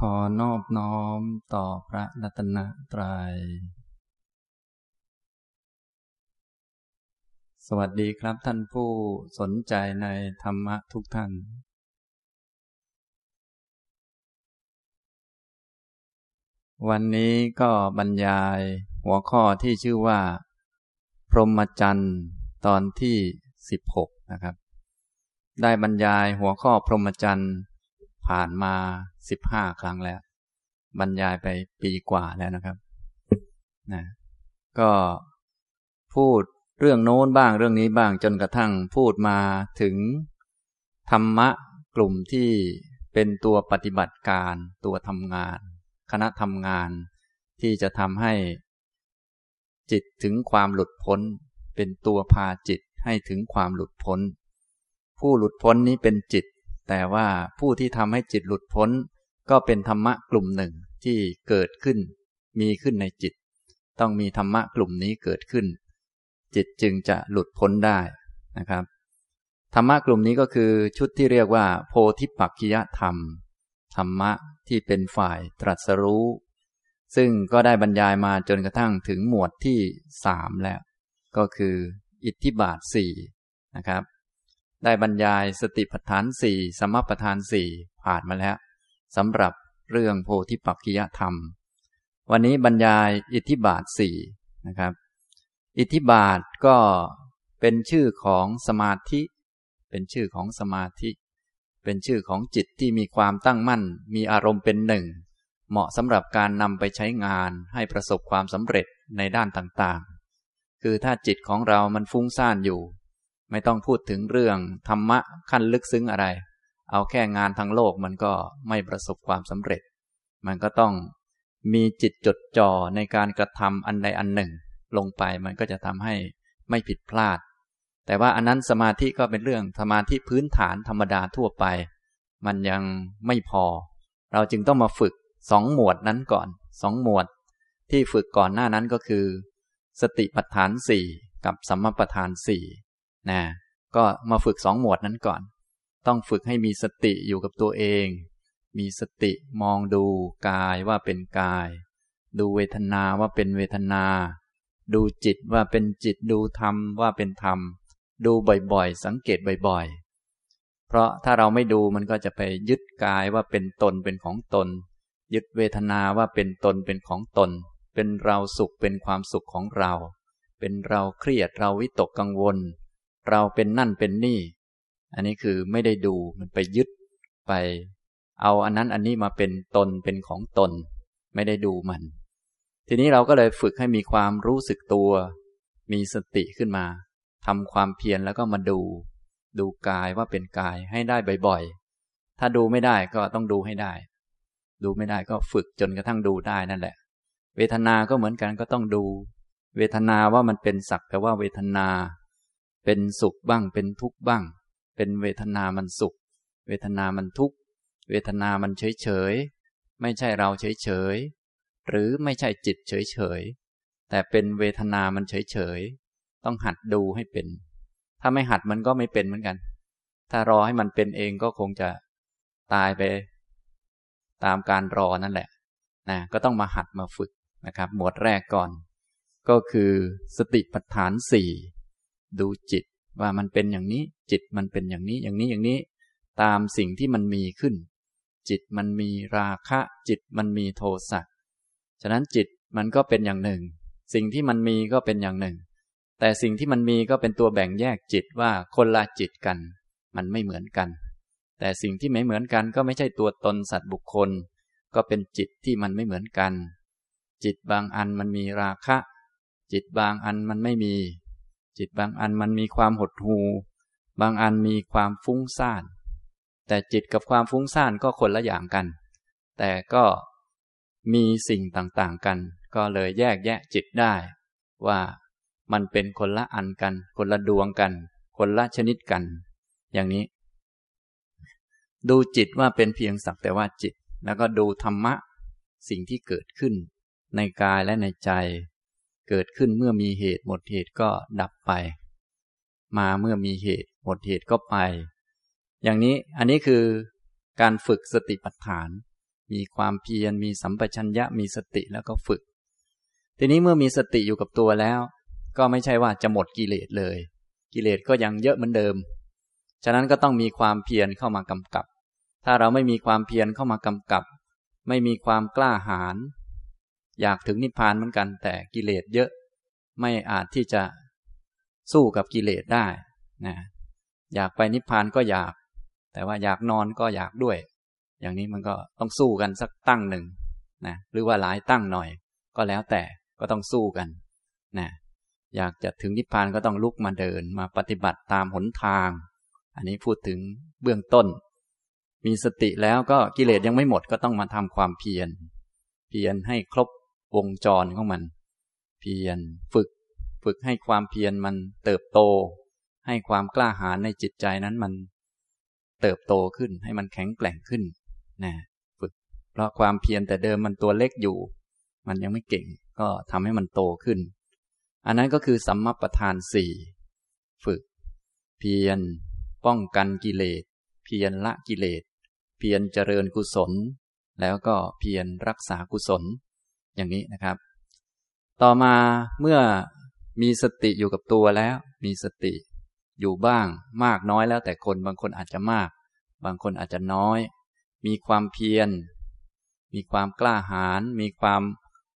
ขอนอบน้อมต่อพระรัตนตรัย สวัสดีครับท่านผู้สนใจในธรรมะทุกท่าน วันนี้ก็บรรยายหัวข้อที่ชื่อว่า พรหมจรรย์ตอนที่ 16 นะครับ ได้บรรยายหัวข้อพรหมจรรย์ ผ่านมาสิบห้าครั้งแล้ว บรรยายไปปีกว่าแล้วนะครับนะก็พูดเรื่องโน้นบ้างเรื่องนี้บ้างจนกระทั่งพูดมาถึง ธรรมะกลุ่มที่เป็นตัวปฏิบัติการตัวทำงาน คณะทำงาน ที่จะทำให้ จิตถึงความหลุดพ้น เป็นตัวพาจิตให้ถึงความหลุดพ้น ผู้หลุดพ้นนี้เป็นจิต แต่ว่าผู้ที่ทำให้จิตหลุดพ้น ก็เป็นธรรมะกลุ่มหนึ่งที่เกิดขึ้น มีขึ้นในจิต ต้องมีธรรมะกลุ่มนี้เกิดขึ้น จิตจึงจะหลุดพ้นได้นะครับ ธรรมะกลุ่มนี้ก็คือชุดที่เรียกว่า โพธิปักขิยธรรม ธรรมะที่เป็นฝ่ายตรัสรู้ ซึ่งก็ได้บรรยายมาจนกระทั่งถึงหมวดที่สามแล้ว ก็คือ อิทธิบาทสี่นะครับ ได้บรรยายสติปัฏฐานสี่สมปัฏฐานสี่ผ่านมาแล้วสำหรับเรื่องโพธิปักกิยธรรม วันนี้บรรยายอิทธิบาทสี่นะครับ อิทธิบาทก็เป็นชื่อของสมาธิ เป็นชื่อของสมาธิ เป็นชื่อของจิตที่มีความตั้งมั่น มีอารมณ์เป็นหนึ่ง เหมาะสำหรับการนำไปใช้งานให้ประสบความสำเร็จในด้านต่างๆ คือถ้าจิตของเรามันฟุ้งซ่านอยู่ ไม่ต้องพูดถึงเรื่องธรรมะขั้นลึกซึ้งอะไร เอาแค่งานทางโลกมันก็ไม่ประสบความสำเร็จ มันก็ต้องมีจิตจดจ่อในการกระทำอันใดอันหนึ่ง ลงไปมันก็จะทำให้ไม่ผิดพลาด แต่ว่าอันนั้นสมาธิก็เป็นเรื่องสมาธิพื้นฐานธรรมดาทั่วไป มันยังไม่พอ เราจึงต้องมาฝึกสองหมวดนั้นก่อนสองหมวด ที่ฝึกก่อนหน้านั้นก็คือ สติปัฏฐานสี่กับสัมมาปัฏฐานสี่ นะก็มาฝึกสองหมวดนั้นก่อน ต้องฝึกให้มีสติอยู่กับตัวเอง มีสติมองดูกายว่าเป็นกาย ดูเวทนาว่าเป็นเวทนา ดูจิตว่าเป็นจิต ดูธรรมว่าเป็นธรรม ดูบ่อยๆ สังเกตบ่อยๆ เพราะถ้าเราไม่ดูมันก็จะไปยึดกายว่าเป็นตนเป็นของตน ยึดเวทนาว่าเป็นตนเป็นของตน เป็นเราสุขเป็นความสุขของเรา เป็นเราเครียดเราวิตกกังวล เราเป็นนั่นเป็นนี่ อันนี้คือไม่ได้ดูมันไปยึดไป เอาอันนั้นอันนี้มาเป็นตนเป็นของตน ไม่ได้ดูมัน ทีนี้เราก็เลยฝึกให้มีความรู้สึกตัว มีสติขึ้นมาทำความเพียรแล้วก็มาดู ดูกายว่าเป็นกายให้ได้บ่อยๆ ถ้าดูไม่ได้ก็ต้องดูให้ได้ ดูไม่ได้ก็ฝึกจนกระทั่งดูได้นั่นแหละ เวทนา ก็เหมือนกันก็ต้องดู เวทนาว่ามันเป็นสักแต่ว่าเวทนา เป็นสุขบ้าง เป็นทุกข์บ้าง เป็นเวทนามันสุข เวทนามันทุกข์เวทนามันเฉยเฉยไม่ใช่เราเฉยเฉยหรือไม่ใช่จิตเฉยเฉยแต่เป็นเวทนามันเฉยเฉยต้องหัดดูให้เป็น ถ้าไม่หัดมันก็ไม่เป็นเหมือนกัน ถ้ารอให้มันเป็นเองก็คงจะตายไป ตามการรอนั่นแหละนะก็ต้องมาหัดมาฝึกนะครับ หมวดแรกก่อน ก็คือสติปัฏฐานสี่ ดูจิตว่ามันเป็นอย่างนี้ จิตมันเป็นอย่างนี้อย่างนี้อย่างนี้ ตามสิ่งที่มันมีขึ้น จิตมันมีราคะ จิตมันมีโทสะฉะนั้นจิตมันก็เป็นอย่างหนึ่ง สิ่งที่มันมีก็เป็นอย่างหนึ่ง แต่สิ่งที่มันมีก็เป็นตัวแบ่งแยกจิตว่าคนละจิตกัน มันไม่เหมือนกัน แต่สิ่งที่ไม่เหมือนกันก็ไม่ใช่ตัวตนสัตว์บุคคล ก็เป็นจิตที่มันไม่เหมือนกัน จิตบางอันมันมีราคะ จิตบางอันมันไม่มี จิตบางอันมันมีความหดหู่บางอันมีความฟุ้งซ่าน แต่จิตกับความฟุ้งซ่านก็คนละอย่างกัน แต่ก็มีสิ่งต่างๆกัน ก็เลยแยกแยะจิตได้ ว่ามันเป็นคนละอันกัน คนละดวงกัน คนละชนิดกัน อย่างนี้ ดูจิตว่าเป็นเพียงสักแต่ว่าจิต แล้วก็ดูธรรมะ สิ่งที่เกิดขึ้น ในกายและในใจ เกิดขึ้นเมื่อมีเหตุหมดเหตุก็ดับไป มาเมื่อมีเหตุหมดเหตุก็ไป อย่างนี้อันนี้คือการฝึกสติปัฏฐาน มีความเพียรมีสัมปชัญญะมีสติแล้วก็ฝึก ทีนี้เมื่อมีสติอยู่กับตัวแล้ว ก็ไม่ใช่ว่าจะหมดกิเลสเลย กิเลสก็ยังเยอะเหมือนเดิม ฉะนั้นก็ต้องมีความเพียรเข้ามากำกับ ถ้าเราไม่มีความเพียรเข้ามากำกับ ไม่มีความกล้าหาญ อยากถึงนิพพานเหมือนกัน แต่กิเลสเยอะไม่อาจที่จะสู้กับกิเลสได้นะอยากไปนิพพานก็อยาก แต่ว่าอยากนอนก็อยากด้วย อย่างนี้มันก็ต้องสู้กันสักตั้งหนึ่งนะหรือว่าหลายตั้งหน่อย ก็แล้วแต่ก็ต้องสู้กันนะอยากจะถึงนิพพานก็ต้องลุกมาเดินมาปฏิบัติตามหนทาง อันนี้พูดถึงเบื้องต้น มีสติแล้วก็กิเลสยังไม่หมดก็ต้องมาทำความเพียร เพียรให้ครบ วงจรของมัน เพียรฝึก ฝึกให้ความเพียรมันเติบโต ให้ความกล้าหาญในจิตใจนั้นมัน เติบโตขึ้นให้มันแข็งแกร่งขึ้นนะฝึก เพราะความเพียรแต่เดิมมันตัวเล็กอยู่ มันยังไม่เก่งก็ทำให้มันโตขึ้น อันนั้นก็คือสัมมาประธานสี่ฝึก เพียรป้องกันกิเลส เพียรละกิเลส เพียรเจริญกุศล แล้วก็เพียรรักษากุศล อย่างนี้นะครับ ต่อมาเมื่อมีสติอยู่กับตัวแล้ว มีสติอยู่บ้าง มากน้อยแล้วแต่คนบางคนอาจจะมาก บางคนอาจจะน้อย มีความเพียร มีความกล้าหาญมีความ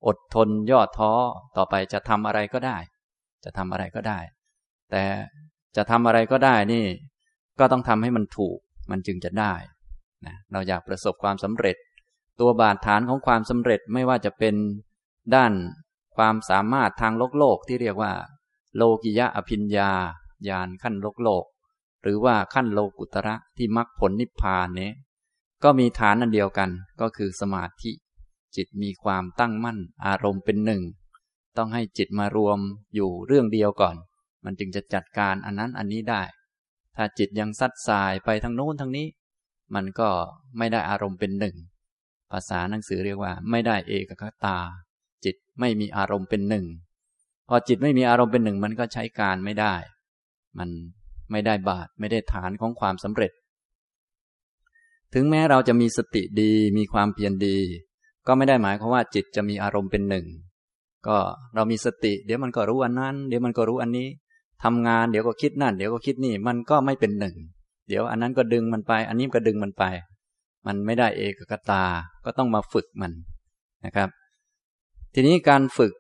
อดทนย่อท้อต่อไปจะทำอะไรก็ได้ จะทำอะไรก็ได้ แต่จะทำอะไรก็ได้นี่ ก็ต้องทำให้มันถูกมันจึงจะได้นะเราอยากประสบความสำเร็จ ตัวบาดฐานของความสำเร็จไม่ว่าจะเป็นด้านความสามารถทางโลกโลกที่เรียกว่า โลกิยะอภิญญาญาณขั้นโลกโลก หรือว่าขั้นโลกุตระที่มรรคผลนิพพานนี้ก็มีฐานอันเดียวกันก็คือสมาธิ จิตมีความตั้งมั่นอารมณ์เป็นหนึ่ง ต้องให้จิตมารวมอยู่เรื่องเดียวก่อน มันจึงจะจัดการอันนั้นอันนี้ได้ ถ้าจิตยังซัดสายไปทางโน้นทางนี้ มันก็ไม่ได้อารมณ์เป็นหนึ่ง ภาษาหนังสือเรียกว่า ไม่ได้เอกคตา จิตไม่มีอารมณ์เป็นหนึ่ง พอจิตไม่มีอารมณ์เป็นหนึ่งมันก็ใช้การไม่ได้ มันไม่ได้บาตไม่ได้ฐานของความสำเร็จ ถึงแม้เราจะมีสติดีมีความเพียรดี ก็ไม่ได้หมายความว่าจิตจะมีอารมณ์เป็นหนึ่ง ก็เรามีสติ เดี๋ยวมันก็รู้อันนั้น เดี๋ยวมันก็รู้อันนี้ทำงานเดี๋ยวก็คิดนั่น เดี๋ยวก็คิดนี่มันก็ไม่เป็นหนึ่ง เดี๋ยวอันนั้นก็ดึงมันไป อันนี้ก็ดึงมันไป มันไม่ได้เอกกตา ก็ต้องมาฝึกมันนะครับ ทีนี้การฝึก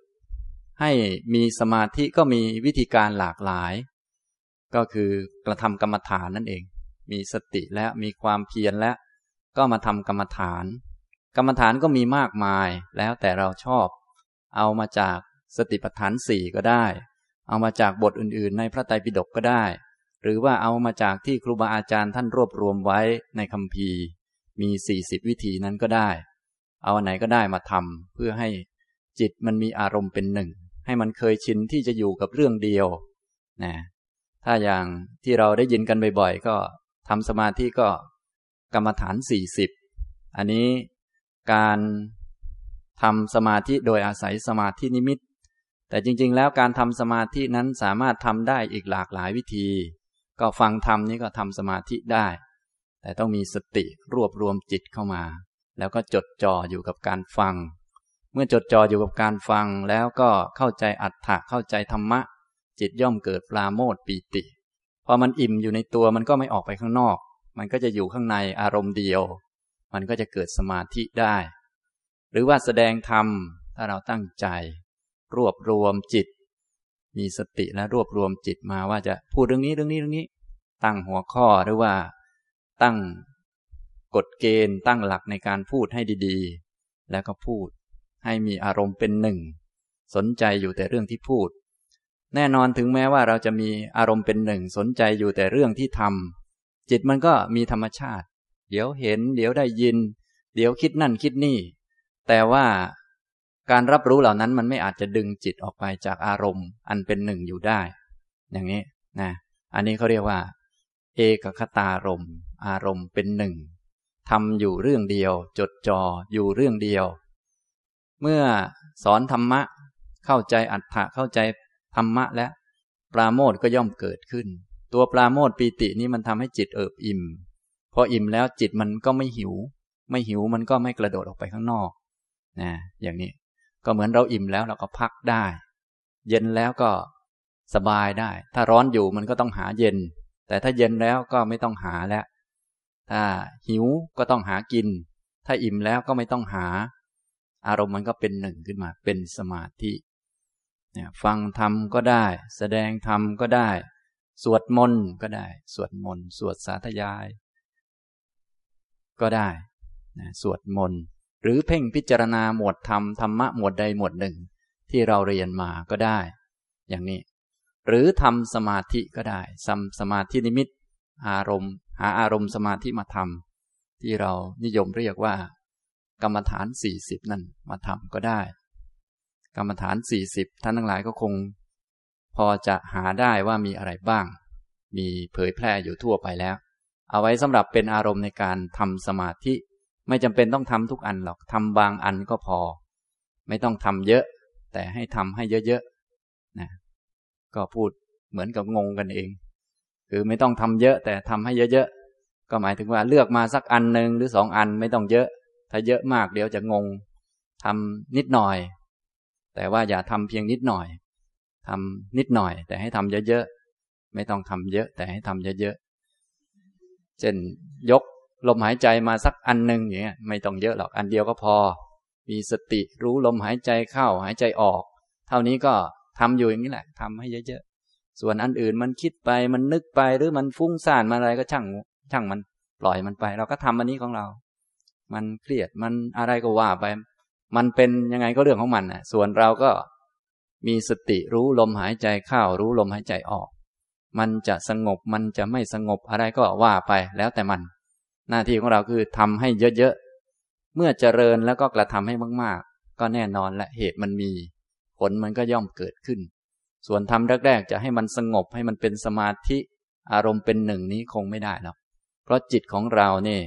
ให้มีสมาธิก็มีวิธีการหลากหลาย ก็คือกระทำกรรมฐานนั่นเอง มีสติและมีความเพียรและก็มาทำกรรมฐาน กรรมฐานก็มีมากมายแล้วแต่เราชอบ เอามาจากสติปัฏฐานสี่ก็ได้ เอามาจากบทอื่นๆ ในพระไตรปิฎกก็ได้ หรือว่าเอามาจากที่ครูบาอาจารย์ท่านรวบรวมไว้ในคำพี มีสี่สิบวิธีนั้นก็ได้ เอาอันไหนก็ได้มาทำเพื่อให้จิตมันมีอารมณ์เป็นหนึ่ง ให้มันเคยชินที่จะอยู่กับเรื่องเดียวนะถ้าอย่างที่เราได้ยินกันบ่อยๆ ก็ทำสมาธิก็กรรมฐานสี่สิบอันนี้การทำสมาธิโดยอาศัยสมาธินิมิต แต่จริงๆ แล้วการทำสมาธินั้นสามารถทำได้อีกหลากหลายวิธี ก็ฟังธรรมนี้ก็ทำสมาธิได้ แต่ต้องมีสติรวบรวมจิตเข้ามา แล้วก็จดจ่ออยู่กับการฟัง เมื่อจดจ่ออยู่กับการฟังแล้วก็เข้าใจอัตถะเข้าใจธรรมะ จิตย่อมเกิดปราโมทปีติ พอมันอิ่มอยู่ในตัวมันก็ไม่ออกไปข้างนอก มันก็จะอยู่ข้างในอารมณ์เดียว มันก็จะเกิดสมาธิได้ หรือว่าแสดงธรรมถ้าเราตั้งใจ รวบรวมจิต มีสติและรวบรวมจิตมาว่าจะพูดเรื่องนี้เรื่องนี้เรื่องนี้ ตั้งหัวข้อหรือว่า ตั้งกฎเกณฑ์ตั้งหลักในการพูดให้ดีๆ แล้วก็พูดให้มีอารมณ์เป็นหนึ่ง สนใจอยู่แต่เรื่องที่พูด แน่นอนถึงแม้ว่าเราจะมีอารมณ์เป็นหนึ่ง สนใจอยู่แต่เรื่องที่ทำจิตมันก็มีธรรมชาติ เดี๋ยวเห็น เดี๋ยวได้ยิน เดี๋ยวคิดนั่นคิดนี่ แต่ว่าการรับรู้เหล่านั้นมันไม่อาจจะดึงจิตออกไปจากอารมณ์ อันเป็นหนึ่งอยู่ได้ อย่างนี้นะ อันนี้เขาเรียกว่า เอกคตารม อารมณ์เป็นหนึ่งทำอยู่เรื่องเดียว จดจ่ออยู่เรื่องเดียว เมื่อสอนธรรมะ เข้าใจอัฏฐะเข้าใจธรรมะแล้วปราโมทก็ย่อมเกิดขึ้น ตัวปราโมทปีตินี้มันทำให้จิตเอิบอิ่ม พออิ่มแล้วจิตมันก็ไม่หิว ไม่หิวมันก็ไม่กระโดดออกไปข้างนอกนะอย่างนี้ก็เหมือนเราอิ่มแล้วเราก็พักได้ เย็นแล้วก็สบายได้ ถ้าร้อนอยู่มันก็ต้องหาเย็น แต่ถ้าเย็นแล้วก็ไม่ต้องหาแล้ว ถ้าหิวก็ต้องหากิน ถ้าอิ่มแล้วก็ไม่ต้องหา อารมณ์มันก็เป็นหนึ่งขึ้นมา เป็นสมาธิฟังธรรมก็ได้ แสดงธรรมก็ได้ สวดมนต์ก็ได้ สวดมนต์สวดสาธยาย ก็ได้สวดมนต์หรือเพ่งพิจารณาหมวดธรรมธรรมะหมวดใดหมวดหนึ่ง ที่เราเรียนมาก็ได้ อย่างนี้ หรือทำสมาธิก็ได้สสมาธินิมิต อารมณ์ หาอารมณ์สมาธิมาทำที่เรานิยมเรียกว่า กรรมฐานสี่สิบนั่นมาทำก็ได้ กรรมฐานสี่สิบท่านทั้งหลายก็คง พอจะหาได้ว่ามีอะไรบ้าง มีเผยแพร่อยู่ทั่วไปแล้ว เอาไว้สำหรับเป็นอารมณ์ในการทำสมาธิ ไม่จำเป็นต้องทำทุกอันหรอกทำบางอันก็พอ ไม่ต้องทำเยอะ แต่ให้ทำให้เยอะๆนะก็พูดเหมือนกับงงกันเอง คือไม่ต้องทำเยอะแต่ทำให้เยอะๆก็หมายถึงว่าเลือกมาสักอันหนึ่งหรือสองอันไม่ต้องเยอะ ถ้าเยอะมากเดี๋ยวจะงงทำนิดหน่อย แต่ว่าอย่าทำเพียงนิดหน่อยทำนิดหน่อย แต่ให้ทำเยอะๆไม่ต้องทำเยอะ แต่ให้ทำเยอะๆเช่นยกลมหายใจมาสักอันหนึ่งอย่างเงี้ยไม่ต้องเยอะหรอกอันเดียวก็พอ มีสติรู้ลมหายใจเข้าหายใจออก เท่านี้ก็ทำอยู่อย่างนี้แหละทำให้เยอะๆ ส่วนอันอื่นมันคิดไปมันนึกไปหรือมันฟุ้งซ่านมาอะไรก็ช่างช่างมันปล่อยมันไป เราก็ทำอันนี้ของเรา มันเครียดมันอะไรก็ว่าไป มันเป็นยังไงก็เรื่องของมันนะส่วนเราก็มีสติรู้ลมหายใจเข้ารู้ลมหายใจออก มันจะสงบมันจะไม่สงบอะไรก็ว่าไปแล้วแต่มัน หน้าที่ของเราคือทำให้เยอะๆเมื่อเจริญแล้วก็กระทำให้มากๆ ก็แน่นอนและเหตุมันมี ผลมันก็ย่อมเกิดขึ้น ส่วนทำแรก ๆ จะให้มันสงบให้มันเป็นสมาธิอารมณ์เป็นหนึ่งนี้คงไม่ได้หรอกเพราะจิตของเราเนี่ย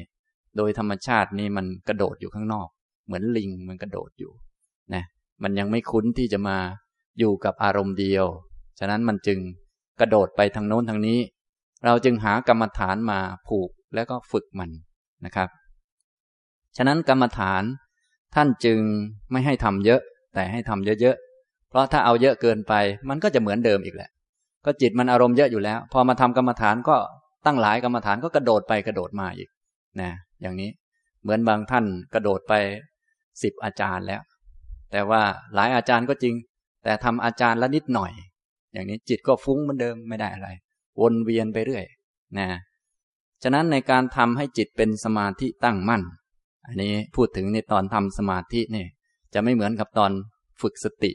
โดยธรรมชาตินี่มันกระโดดอยู่ข้างนอก เหมือนลิงมันกระโดดอยู่นะมันยังไม่คุ้นที่จะมาอยู่กับอารมณ์เดียว ฉะนั้นมันจึงกระโดดไปทางโน้นทางนี้ เราจึงหากรรมฐานมาผูกแล้วก็ฝึกมันนะครับ ฉะนั้นกรรมฐานท่านจึงไม่ให้ทำเยอะ แต่ให้ทำเยอะๆ เพราะถ้าเอาเยอะเกินไป มันก็จะเหมือนเดิมอีกแหละ ก็จิตมันอารมณ์เยอะอยู่แล้ว พอมาทำกรรมฐานก็ตั้งหลายกรรมฐานก็กระโดดไปกระโดดมาอีกนะอย่างนี้เหมือนบางท่านกระโดดไปสิบอาจารย์แล้ว แต่ว่าหลายอาจารย์ก็จริง แต่ทำอาจารย์ละนิดหน่อย อย่างนี้จิตก็ฟุ้งเหมือนเดิมไม่ได้อะไร วนเวียนไปเรื่อยนะฉะนั้นในการทำให้จิตเป็นสมาธิตั้งมั่น อันนี้พูดถึงในตอนทำสมาธินี่จะไม่เหมือนกับตอนฝึกสติ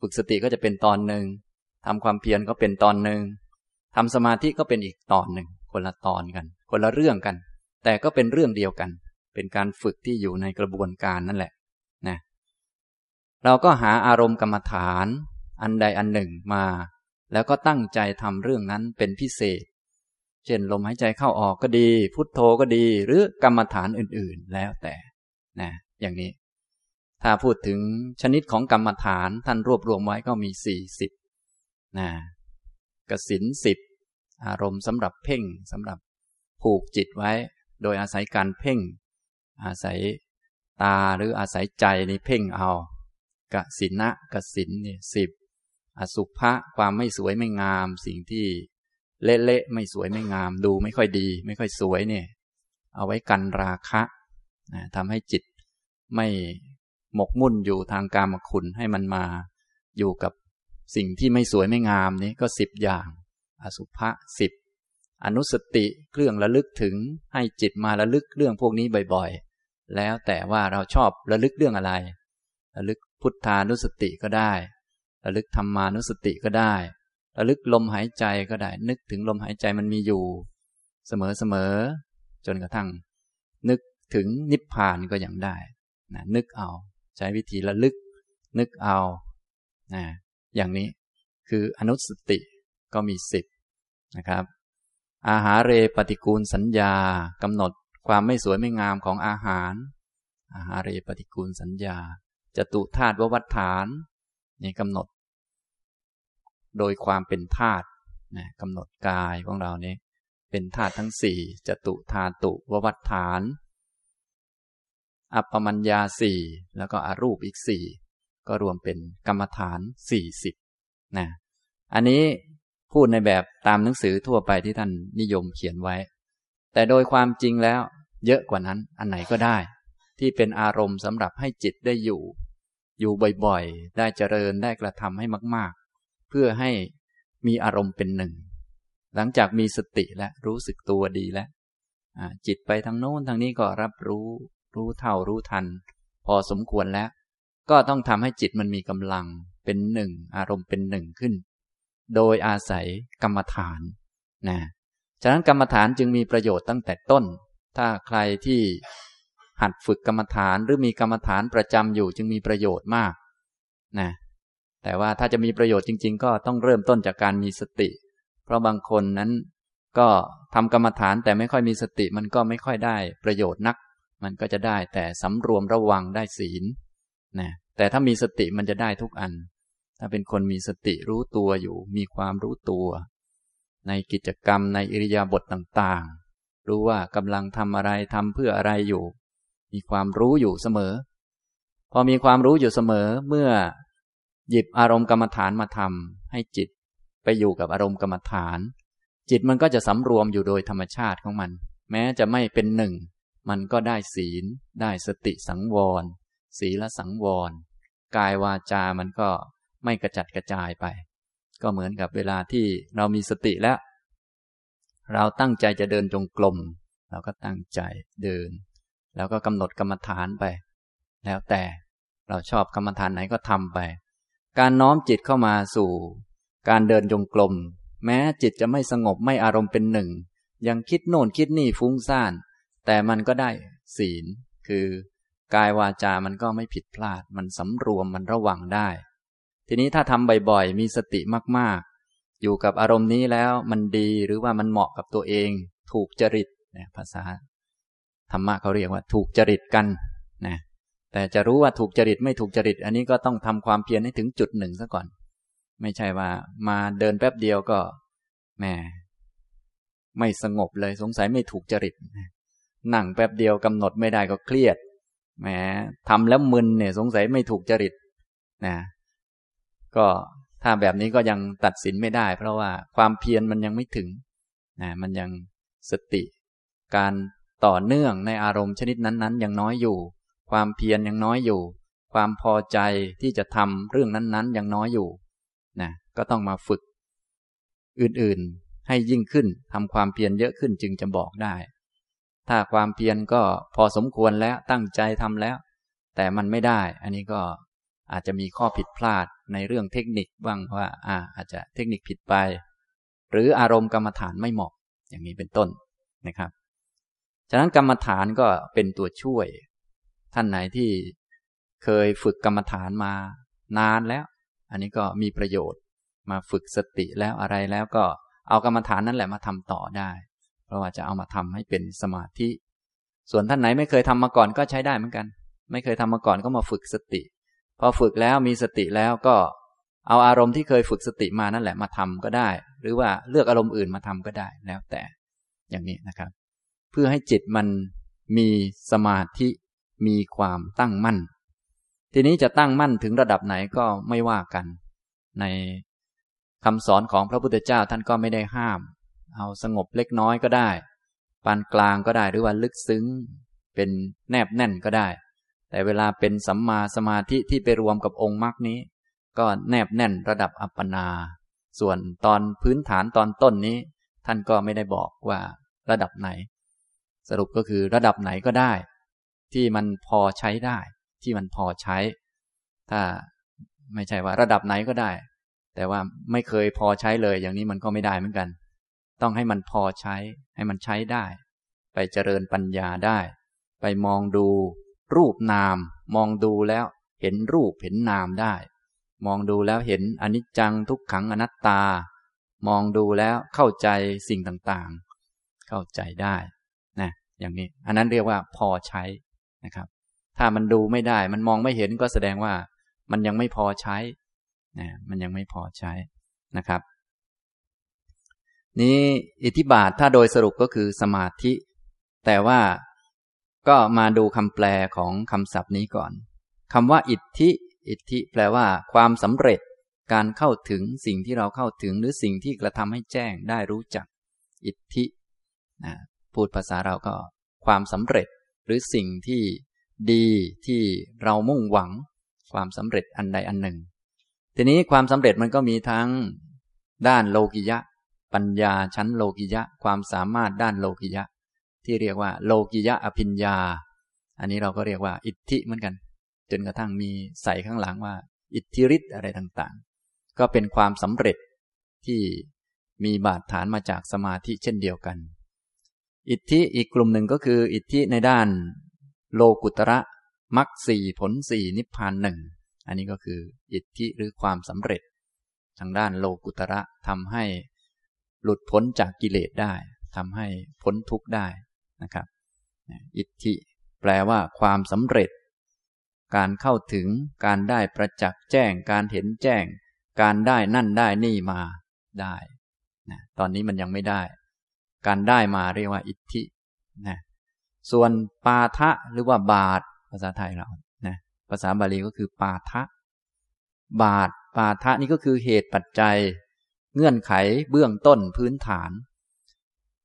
ฝึกสติก็จะเป็นตอนหนึ่งทำความเพียรก็เป็นตอนหนึ่งทำสมาธิก็เป็นอีกตอนหนึ่งคนละตอนกัน คนละเรื่องกัน แต่ก็เป็นเรื่องเดียวกัน เป็นการฝึกที่อยู่ในกระบวนการนั่นแหละนะเราก็หาอารมณ์กรรมฐานอันใดอันหนึ่งมา แล้วก็ตั้งใจทำเรื่องนั้นเป็นพิเศษ เช่นลมหายใจเข้าออกก็ดี พุทโธก็ดี หรือกรรมฐานอื่นๆแล้วแต่นะอย่างนี้ ถ้าพูดถึงชนิดของกรรมฐานท่านรวบรวมไว้ก็มีสี่สิบนะกสินสิบอารมณ์สำหรับเพ่งสำหรับผูกจิตไว้ โดยอาศัยการเพ่ง อาศัยตาหรืออาศัยใจนี่เพ่งเอากสินะกสินนี่สิบอสุภะความไม่สวยไม่งาม สิ่งที่เละๆไม่สวยไม่งาม ดูไม่ค่อยดี ไม่ค่อยสวยเนี่ย เอาไว้กันราคะนะทำให้จิตไม่ หมกมุ่นอยู่ทางกามคุณให้มันมา อยู่กับสิ่งที่ไม่สวยไม่งามนี้ก็สิบอย่าง อสุภะสิบอนุสติเครื่องระลึกถึงให้จิตมาระลึกเรื่องพวกนี้บ่อยแล้วแต่ว่าเราชอบระลึกเรื่องอะไร ระลึกพุทธานุสติก็ได้ ระลึกธรรมานุสติก็ได้ ระลึกลมหายใจก็ได้ นึกถึงลมหายใจมันมีอยู่ เสมอเสมอจนกระทั่ง นึกถึงนิพพานก็ยังได้นะนึกเอา ใช้วิธีระลึกนึกเอานะอย่างนี้คืออนุสติก็มีสิบนะครับ อาหารเรปฏิกูลสัญญากำหนดความไม่สวยไม่งามของอาหาร อาหารเรปฏิกูลสัญญาจตุธาตุววัฏฐานนี่กำหนด โดยความเป็นธาตุนะกำหนดกายของเรานี้ เป็นธาตุทั้งสี่จตุธาตุววัฏฐาน อัปปมัญญาสี่แล้วก็อรูปอีกสี่ก็รวมเป็นกรรมฐานสี่สิบนะอันนี้พูดในแบบตามหนังสือทั่วไปที่ท่านนิยมเขียนไว้ แต่โดยความจริงแล้วเยอะกว่านั้นอันไหนก็ได้ ที่เป็นอารมณ์สำหรับให้จิตได้อยู่ อยู่บ่อยๆ ได้เจริญได้กระทำให้มาก ๆ เพื่อให้มีอารมณ์เป็นหนึ่ง หลังจากมีสติและรู้สึกตัวดีแล้วจิตไปทางโน้นทางนี้ก็รับรู้ รู้เท่ารู้ทัน พอสมควรแล้ว ก็ต้องทำให้จิตมันมีกำลังเป็นหนึ่งอารมณ์เป็นหนึ่งขึ้น โดยอาศัยกรรมฐานนะฉะนั้นกรรมฐานจึงมีประโยชน์ตั้งแต่ต้น ถ้าใครที่หัดฝึกกรรมฐานหรือมีกรรมฐานประจำอยู่จึงมีประโยชน์มากนะแต่ว่าถ้าจะมีประโยชน์จริง ๆ ก็ต้องเริ่มต้นจากการมีสติ เพราะบางคนนั้นก็ทำกรรมฐานแต่ไม่ค่อยมีสติมันก็ไม่ค่อยได้ประโยชน์นัก มันก็จะได้แต่สำรวมระวังได้ศีลนะแต่ถ้ามีสติมันจะได้ทุกอัน ถ้าเป็นคนมีสติรู้ตัวอยู่ มีความรู้ตัว ในกิจกรรมในอิริยาบถต่างๆ รู้ว่ากำลังทำอะไรทำเพื่ออะไรอยู่ มีความรู้อยู่เสมอ พอมีความรู้อยู่เสมอเมื่อ หยิบอารมณ์กรรมฐานมาทำให้จิตไปอยู่กับอารมณ์กรรมฐาน จิตมันก็จะสำรวมอยู่โดยธรรมชาติของมัน แม้จะไม่เป็นหนึ่ง มันก็ได้ศีล ได้สติสังวร ศีลสังวร กายวาจามันก็ไม่กระจัดกระจายไป ก็เหมือนกับเวลาที่เรามีสติแล้ว เราตั้งใจจะเดินจงกรมเราก็ตั้งใจเดิน แล้วก็กำหนดกรรมฐานไป แล้วแต่เราชอบกรรมฐานไหนก็ทำไป การน้อมจิตเข้ามาสู่ การเดินจงกรมแม้จิตจะไม่สงบไม่อารมณ์เป็นหนึ่ง ยังคิดโน่นคิดนี่ฟุ้งซ่าน แต่มันก็ได้ศีล คือกายวาจามันก็ไม่ผิดพลาด มันสำรวมมันระวังได้ ทีนี้ถ้าทำบ่อยๆ มีสติมากๆ อยู่กับอารมณ์นี้แล้วมันดีหรือว่ามันเหมาะกับตัวเอง ถูกจริตนะภาษาธรรมะเขาเรียกว่า ถูกจริตกันนะแต่จะรู้ว่าถูกจริตไม่ถูกจริต อันนี้ก็ต้องทำความเพียรให้ถึงจุดหนึ่งซะก่อน ไม่ใช่ว่ามาเดินแป๊บเดียวก็แหมไม่สงบเลยสงสัยไม่ถูกจริต นั่งแป๊บเดียวกำหนดไม่ได้ก็เครียดแหมทำแล้วมึนเนี่ยสงสัยไม่ถูกจริตนะก็ถ้าแบบนี้ก็ยังตัดสินไม่ได้ เพราะว่าความเพียรมันยังไม่ถึงนะมันยังสติ การต่อเนื่องในอารมณ์ชนิดนั้นๆยังน้อยอยู่ ความเพียรยังน้อยอยู่ ความพอใจที่จะทำเรื่องนั้นๆยังน้อยอยู่นะก็ต้องมาฝึก อื่นๆให้ยิ่งขึ้นทำความเพียรเยอะขึ้นจึงจะบอกได้ ถ้าความเพียรก็พอสมควรแล้วตั้งใจทำแล้ว แต่มันไม่ได้ อันนี้ก็อาจจะมีข้อผิดพลาดในเรื่องเทคนิคบ้างว่าอาอาจจะเทคนิคผิดไป หรืออารมณ์กรรมฐานไม่เหมาะ อย่างนี้เป็นต้นนะครับ ฉะนั้นกรรมฐานก็เป็นตัวช่วย ท่านไหนที่เคยฝึกกรรมฐานมานานแล้ว อันนี้ก็มีประโยชน์มาฝึกสติแล้วอะไรแล้วก็เอากรรมฐานนั่นแหละมาทำต่อได้ เพราะว่าจะเอามาทำให้เป็นสมาธิ ส่วนท่านไหนไม่เคยทำมาก่อนก็ใช้ได้เหมือนกัน ไม่เคยทำมาก่อนก็มาฝึกสติ พอฝึกแล้วมีสติแล้วก็เอาอารมณ์ที่เคยฝึกสติมานั่นแหละมาทำก็ได้ หรือว่าเลือกอารมณ์อื่นมาทำก็ได้แล้วแต่อย่างนี้นะครับ เพื่อให้จิตมันมีสมาธิมีความตั้งมั่น ทีนี้จะตั้งมั่นถึงระดับไหนก็ไม่ว่ากัน ในคำสอนของพระพุทธเจ้าท่านก็ไม่ได้ห้าม เอาสงบเล็กน้อยก็ได้ ปานกลางก็ได้หรือว่าลึกซึ้ง เป็นแนบแน่นก็ได้ แต่เวลาเป็นสัมมาสมาธิที่ไปรวมกับองค์มรรคนี้ ก็แนบแน่นระดับอัปปนา ส่วนตอนพื้นฐานตอนต้นนี้ ท่านก็ไม่ได้บอกว่าระดับไหน สรุปก็คือระดับไหนก็ได้ ที่มันพอใช้ได้ ที่มันพอใช้ ถ้าไม่ใช่ว่าระดับไหนก็ได้ แต่ว่าไม่เคยพอใช้เลยอย่างนี้มันก็ไม่ได้เหมือนกัน ต้องให้มันพอใช้ ให้มันใช้ได้ ไปเจริญปัญญาได้ ไปมองดู รูปนาม มองดูแล้วเห็นรูปเห็นนามได้ มองดูแล้วเห็นอนิจจังทุกขังอนัตตา มองดูแล้วเข้าใจสิ่งต่างๆ เข้าใจได้นะอย่างนี้ อันนั้นเรียกว่าพอใช้นะครับ ถ้ามันดูไม่ได้ มันมองไม่เห็นก็แสดงว่า มันยังไม่พอใช้นะมันยังไม่พอใช้นะครับ นี้อิทธิบาทถ้าโดยสรุปก็คือสมาธิ แต่ว่าก็มาดูคำแปลของคำศัพท์นี้ก่อนคำว่า อิทธิ อิทธิแปลว่า ความสำเร็จ การเข้าถึงสิ่งที่เราเข้าถึงหรือสิ่งที่กระทำให้แจ้งได้รู้จัก อิทธินะพูดภาษาเราก็ ความสำเร็จ หรือสิ่งที่ดีที่เรามุ่งหวัง ความสำเร็จอันใดอันหนึ่ง ทีนี้ความสำเร็จมันก็มีทั้งด้านโลกิยะ ปัญญาชั้นโลกิยะ ความสามารถด้านโลกิยะ ที่เรียกว่า โลกิยะอภิญญา อันนี้เราก็เรียกว่า อิทธิเหมือนกัน จนกระทั่งมีใส่ข้างหลังว่า อิทธิฤทธิ์อะไรต่างๆ ก็เป็นความสำเร็จที่มีบาดฐานมาจากสมาธิเช่นเดียวกัน อิทธิอีกกลุ่มหนึ่งก็คือ อิทธิในด้านโลกุตระมรรคสี่ผลสี่นิพพานหนึ่งอันนี้ก็คือ อิทธิหรือความสำเร็จ ทางด้านโลกุตระทำให้ หลุดพ้นจากกิเลสได้ทำให้พ้นทุกข์ได้นะครับอิทธิ แปลว่าความสำเร็จ การเข้าถึงการได้ประจักษ์แจ้ง การเห็นแจ้ง การได้นั่นได้นี่มาได้นะตอนนี้มันยังไม่ได้ การได้มาเรียกว่าอิทธินะส่วนปาทะหรือว่าบาทภาษาไทยเรานะภาษาบาลีก็คือปาทะบาทปาทะนี่ก็คือเหตุปัจจัย เงื่อนไขเบื้องต้นพื้นฐาน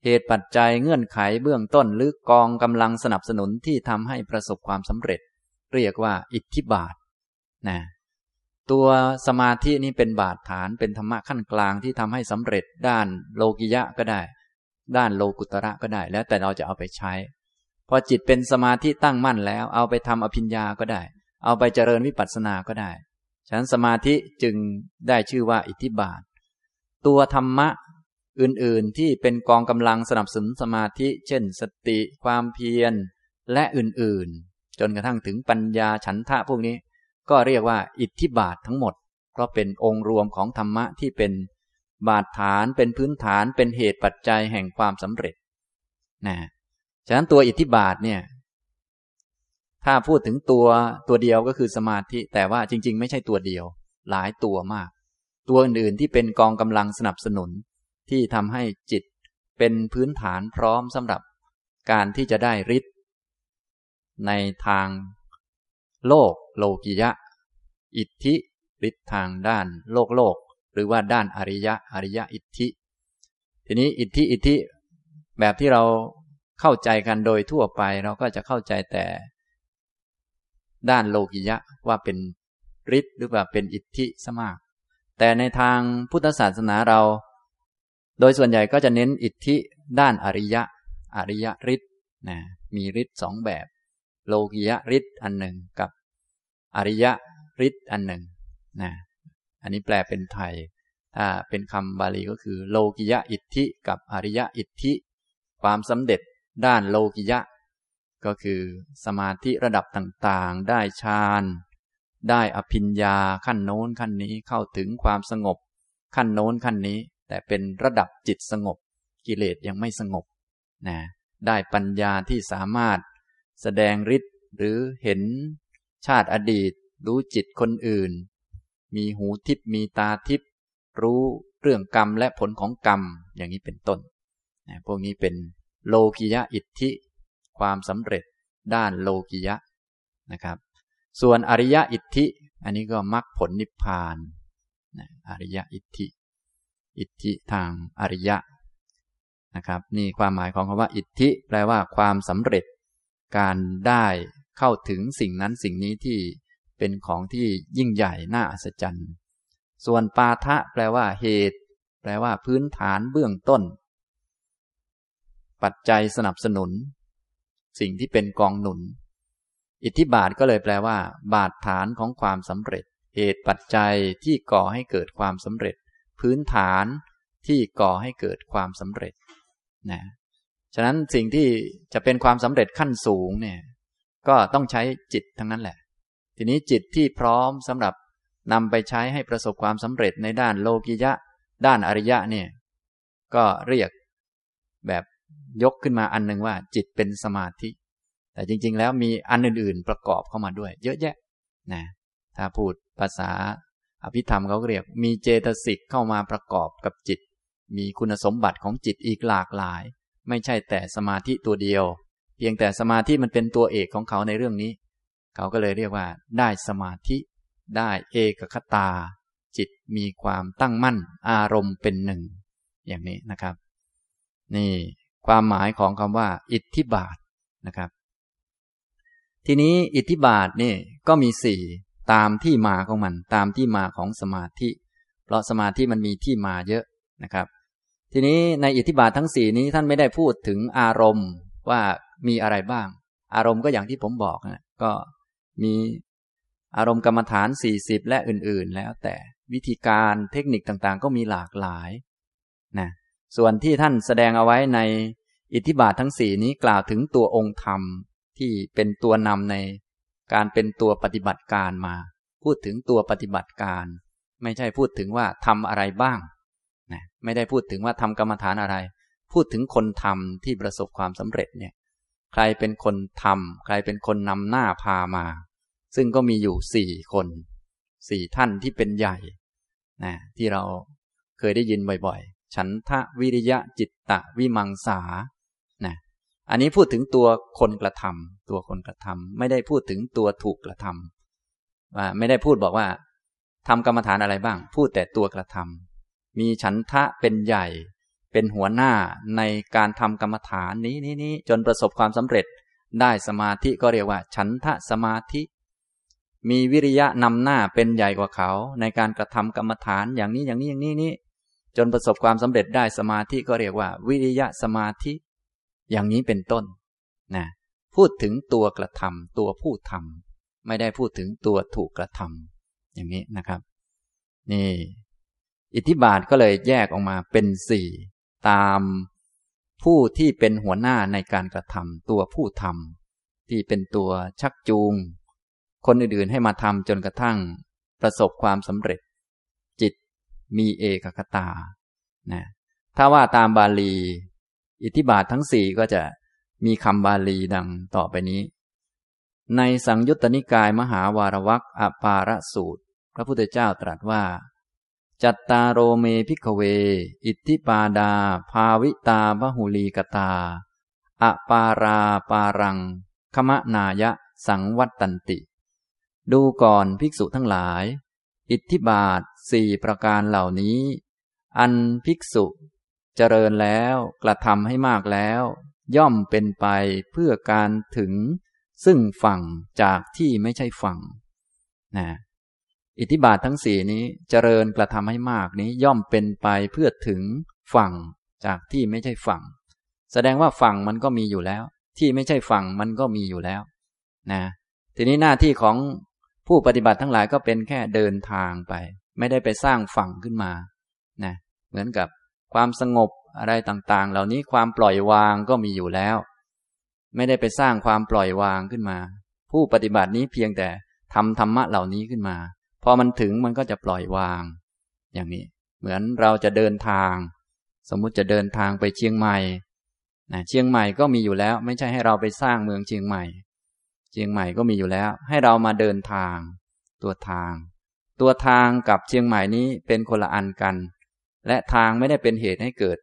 เหตุปัจจัยเงื่อนไขเบื้องต้นหรือกองกำลังสนับสนุนที่ทำให้ประสบความสำเร็จ เรียกว่าอิทธิบาทนะตัวสมาธินี้เป็นบาทฐานเป็นธรรมะขั้นกลางที่ทำให้สำเร็จด้านโลกิยะก็ได้ ด้านโลกุตระก็ได้ แล้วแต่เราจะเอาไปใช้ พอจิตเป็นสมาธิตั้งมั่นแล้ว เอาไปทำอภิญญาก็ได้ เอาไปเจริญวิปัสสนาก็ได้ฉะนั้นสมาธิจึงได้ชื่อว่าอิทธิบาท ตัวธรรมะอื่นๆที่เป็นกองกำลังสนับสนุนสมาธิ เช่น สติ ความเพียร และอื่นๆ จนกระทั่งถึงปัญญาฉันทะพวกนี้ ก็เรียกว่าอิทธิบาททั้งหมด เพราะเป็นองค์รวมของธรรมะที่เป็นบาดฐานเป็นพื้นฐานเป็นเหตุปัจจัยแห่งความสำเร็จนะฉะนั้นตัวอิทธิบาทเนี่ย ถ้าพูดถึงตัวตัวเดียวก็คือสมาธิ แต่ว่าจริง ๆ ไม่ใช่ตัวเดียว หลายตัวมาก ตัวอื่นๆที่เป็นกองกำลังสนับสนุน ที่ทำให้จิตเป็นพื้นฐานพร้อมสำหรับการที่จะได้ฤทธิ์ในทางโลกโลกิยะ อิทธิฤทธิ์ทางด้านโลกโลก หรือว่าด้านอริยะอริยะอิทธิ ทีนี้อิทธิอิทธิแบบที่เราเข้าใจกันโดยทั่วไปเราก็จะเข้าใจแต่ ด้านโลกิยะว่าเป็นฤทธิ์หรือว่าเป็นอิทธิสมาก แต่ในทางพุทธศาสนาเรา โดยส่วนใหญ่ก็จะเน้นอิทธิด้านอริยะ อริยฤทธิ์นะมีฤทธิ์สองแบบ โลกิยะฤทธิ์อันหนึ่งกับ อริยฤทธิ์อันหนึ่งนะอันนี้แปลเป็นไทย ถ้าเป็นคำบาลีก็คือ โลกิยะอิทธิกับอริยะอิทธิ ความสำเร็จด้านโลกิยะ ก็คือสมาธิระดับต่างๆ ได้ฌาน ได้อภิญญาขั้นโน้นขั้นนี้เข้าถึงความสงบ ขั้นโน้นขั้นนี้ แต่เป็นระดับจิตสงบ กิเลสยังไม่สงบนะได้ปัญญาที่สามารถแสดงฤทธิ์หรือเห็นชาติอดีต รู้จิตคนอื่น มีหูทิพมีตาทิพรู้เรื่องกรรมและผลของกรรมอย่างนี้เป็นต้นนะพวกนี้เป็นโลกิยะอิทธิ ความสำเร็จด้านโลกิยะนะครับ ส่วนอริยะอิทธิ อันนี้ก็มรรคผลนิพพานอริยะอิทธิ อิทธิทางอริยะนะครับนี่ความหมายของคำว่า อิทธิ แปลว่าความสำเร็จ การได้เข้าถึงสิ่งนั้นสิ่งนี้ที่เป็นของที่ยิ่งใหญ่น่าอัศจรรย์ ส่วนปาทะแปลว่าเหตุ แปลว่าพื้นฐานเบื้องต้น ปัจจัยสนับสนุน สิ่งที่เป็นกองหนุน อิทธิบาทก็เลยแปลว่า บาทฐานของความสำเร็จ เหตุปัจจัยที่ก่อให้เกิดความสำเร็จ พื้นฐานที่ก่อให้เกิดความสำเร็จนะฉะนั้นสิ่งที่จะเป็นความสำเร็จขั้นสูงเนี่ยก็ต้องใช้จิตทั้งนั้นแหละ ทีนี้จิตที่พร้อมสำหรับนำไปใช้ให้ประสบความสำเร็จในด้านโลกิยะ ด้านอริยะเนี่ยก็เรียกแบบยกขึ้นมาอันหนึ่งว่า จิตเป็นสมาธิ แต่จริง ๆ แล้วมีอันอื่น ๆ ประกอบเข้ามาด้วย เยอะแยะนะถ้าพูดภาษาอภิธรรมเขาเรียก มีเจตสิกเข้ามาประกอบกับจิต มีคุณสมบัติของจิตอีกหลากหลาย ไม่ใช่แต่สมาธิตัวเดียว เพียงแต่สมาธิมันเป็นตัวเอกของเขาในเรื่องนี้ เขาก็เลยเรียกว่า ได้สมาธิ ได้เอกคตา จิตมีความตั้งมั่น อารมณ์เป็นหนึ่ง อย่างนี้นะครับ นี่ความหมายของคำว่า อิทธิบาทนะครับ ทีนี้อิทธิบาทนี่ก็มีสี่ตามที่มาของมัน ตามที่มาของสมาธิ เพราะสมาธิมันมีที่มาเยอะนะครับ ทีนี้ในอิทธิบาททั้งสี่นี้ท่านไม่ได้พูดถึงอารมณ์ว่ามีอะไรบ้าง อารมณ์ก็อย่างที่ผมบอกนะก็มีอารมณ์กรรมฐานสี่สิบและอื่นๆ แล้วแต่วิธีการเทคนิคต่างๆ ก็มีหลากหลายนะส่วนที่ท่านแสดงเอาไว้ในอิทธิบาททั้งสี่นี้กล่าวถึงตัวองค์ธรรม ที่เป็นตัวนำในการเป็นตัวปฏิบัติการมา พูดถึงตัวปฏิบัติการ ไม่ใช่พูดถึงว่าทำอะไรบ้างนะไม่ได้พูดถึงว่าทำกรรมฐานอะไร พูดถึงคนทำที่ประสบความสำเร็จเนี่ยใครเป็นคนทำใครเป็นคนนำหน้าพามา ซึ่งก็มีอยู่สี่คนสี่ท่านที่เป็นใหญ่นะที่เราเคยได้ยินบ่อยๆ ฉันทะวิริยะจิตตะวิมังสา อันนี้พูดถึงตัวคนกระทำตัวคนกระทำไม่ได้พูดถึงตัวถูกกระทำว่าไม่ได้พูดบอกว่าทำกรรมฐานอะไรบ้าง พูดแต่ตัวกระทำมีฉันทะเป็นใหญ่ เป็นหัวหน้าในการทำกรรมฐานนี้นี้นี้จนประสบความสำเร็จ ได้สมาธิก็เรียกว่า ฉันทะสมาธิ มีวิริยะนำหน้าเป็นใหญ่กว่าเขา ในการกระทำกรรมฐานอย่างนี้อย่างนี้อย่างนี้นี้จนประสบความสำเร็จได้สมาธิก็เรียกว่า วิริยะสมาธิ อย่างนี้เป็นต้นนะพูดถึงตัวกระทำตัวผู้ทำไม่ได้พูดถึงตัวถูกกระทำอย่างนี้นะครับ นี่ อิทธิบาทก็เลยแยกออกมาเป็นสี่ตามผู้ที่เป็นหัวหน้าในการกระทำตัวผู้ทำที่เป็นตัวชักจูง คนอื่นๆให้มาทำจนกระทั่งประสบความสำเร็จ จิตมีเอกัคคตานะถ้าว่าตามบาลี อิทธิบาททั้งสี่ก็จะมีคำบาลีดังต่อไปนี้ ในสังยุตตนิกายมหาวารวรรค อปารสูตร พระพุทธเจ้าตรัสว่า จัตตาโรเม ภิกขเว อิทธิปาทา ภาวิตา พหุลีกตาอปาราปารังคมะนายะ สังวัตตันติ ดูก่อนภิกษุทั้งหลาย อิทธิบาทสี่ประการเหล่านี้ อันภิกษุ เจริญแล้วกระทำให้มากแล้ว ย่อมเป็นไปเพื่อการถึง ซึ่งฝั่งจากที่ไม่ใช่ฝั่งนะอิทธิบาททั้งสี่นี้เจริญกระทำให้มากนี้ย่อมเป็นไปเพื่อถึงฝั่งจากที่ไม่ใช่ฝั่ง แสดงว่าฝั่งมันก็มีอยู่แล้ว ที่ไม่ใช่ฝั่งมันก็มีอยู่แล้วนะทีนี้หน้าที่ของผู้ปฏิบัติทั้งหลายก็เป็นแค่เดินทางไป ไม่ได้ไปสร้างฝั่งขึ้นมานะเหมือนกับ ความสงบอะไรต่างๆ เหล่านี้ความปล่อยวางก็มีอยู่แล้ว ไม่ได้ไปสร้างความปล่อยวางขึ้นมา ผู้ปฏิบัตินี้เพียงแต่ทำธรรมะเหล่านี้ขึ้นมา พอมันถึงมันก็จะปล่อยวาง อย่างนี้ เหมือนเราจะเดินทาง สมมุติจะเดินทางไปเชียงใหม่นะเชียงใหม่ก็มีอยู่แล้ว ไม่ใช่ให้เราไปสร้างเมืองเชียงใหม่ เชียงใหม่ก็มีอยู่แล้ว ให้เรามาเดินทาง ตัวทาง ตัวทางกับเชียงใหม่นี้เป็นคนละอันกัน และทางไม่ได้เป็นเหตุให้เกิด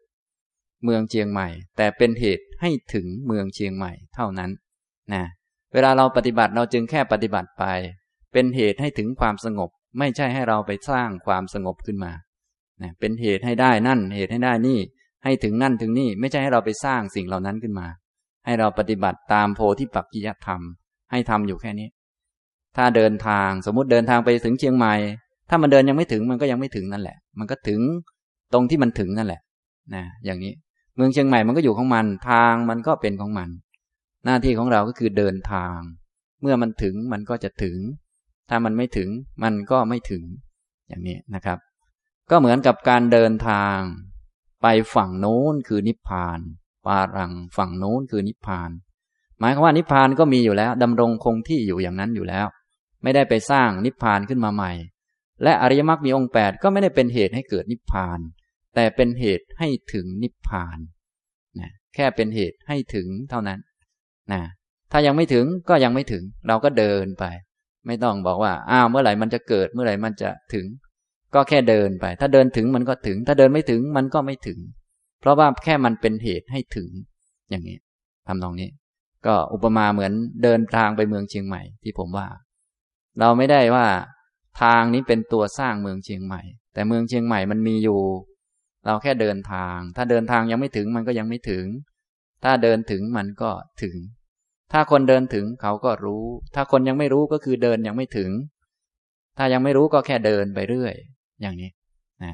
เมืองเชียงใหม่ แต่เป็นเหตุให้ถึงเมืองเชียงใหม่เท่านั้นนะเวลาเราปฏิบัติเราจึงแค่ปฏิบัติไป เป็นเหตุให้ถึงความสงบ ไม่ใช่ให้เราไปสร้างความสงบขึ้นมานะเป็นเหตุให้ได้นั่น เหตุให้ได้นี่ ให้ถึงนั่นถึงนี่ ไม่ใช่ให้เราไปสร้างสิ่งเหล่านั้นขึ้นมา ให้เราปฏิบัติตามโพธิปักกิยธรรม ให้ทำอยู่แค่นี้ ถ้าเดินทางสมมุติเดินทางไปถึงเชียงใหม่ ถ้ามันเดินยังไม่ถึงมันก็ยังไม่ถึงนั่นแหละ มันก็ถึง ตรงที่มันถึงนั่นแหละนะอย่างนี้ เมืองเชียงใหม่มันก็อยู่ของมัน ทางมันก็เป็นของมัน หน้าที่ของเราก็คือเดินทาง เมื่อมันถึงมันก็จะถึง ถ้ามันไม่ถึงมันก็ไม่ถึง อย่างนี้นะครับ ก็เหมือนกับการเดินทาง ไปฝั่งโน้นคือนิพพาน ปารังฝั่งโน้นคือนิพพาน หมายความว่านิพพานก็มีอยู่แล้วดำรงคงที่อยู่อย่างนั้นอยู่แล้ว ไม่ได้ไปสร้างนิพพานขึ้นมาใหม่ และอริยมรรคมีองค์แปดก็ไม่ได้เป็นเหตุให้เกิดนิพพาน แต่เป็นเหตุให้ถึงนิพพานนะแค่เป็นเหตุให้ถึงเท่านั้นนะถ้ายังไม่ถึงก็ยังไม่ถึง เราก็เดินไป ไม่ต้องบอกว่าอ้าวเมื่อไหร่มันจะเกิดเมื่อไหร่มันจะถึง ก็แค่เดินไป ถ้าเดินถึงมันก็ถึง ถ้าเดินไม่ถึงมันก็ไม่ถึง เพราะว่าแค่มันเป็นเหตุให้ถึงอย่างนี้ทำตรงนี้ ก็อุปมาเหมือนเดินทางไปเมืองเชียงใหม่ที่ผมว่า เราไม่ได้ว่าทางนี้เป็นตัวสร้างเมืองเชียงใหม่ แต่เมืองเชียงใหม่มันมีอยู่ เราแค่เดินทาง ถ้าเดินทางยังไม่ถึงมันก็ยังไม่ถึง ถ้าเดินถึงมันก็ถึง ถ้าคนเดินถึงเขาก็รู้ ถ้าคนยังไม่รู้ก็คือเดินยังไม่ถึง ถ้ายังไม่รู้ก็แค่เดินไปเรื่อย อย่างนี้นะ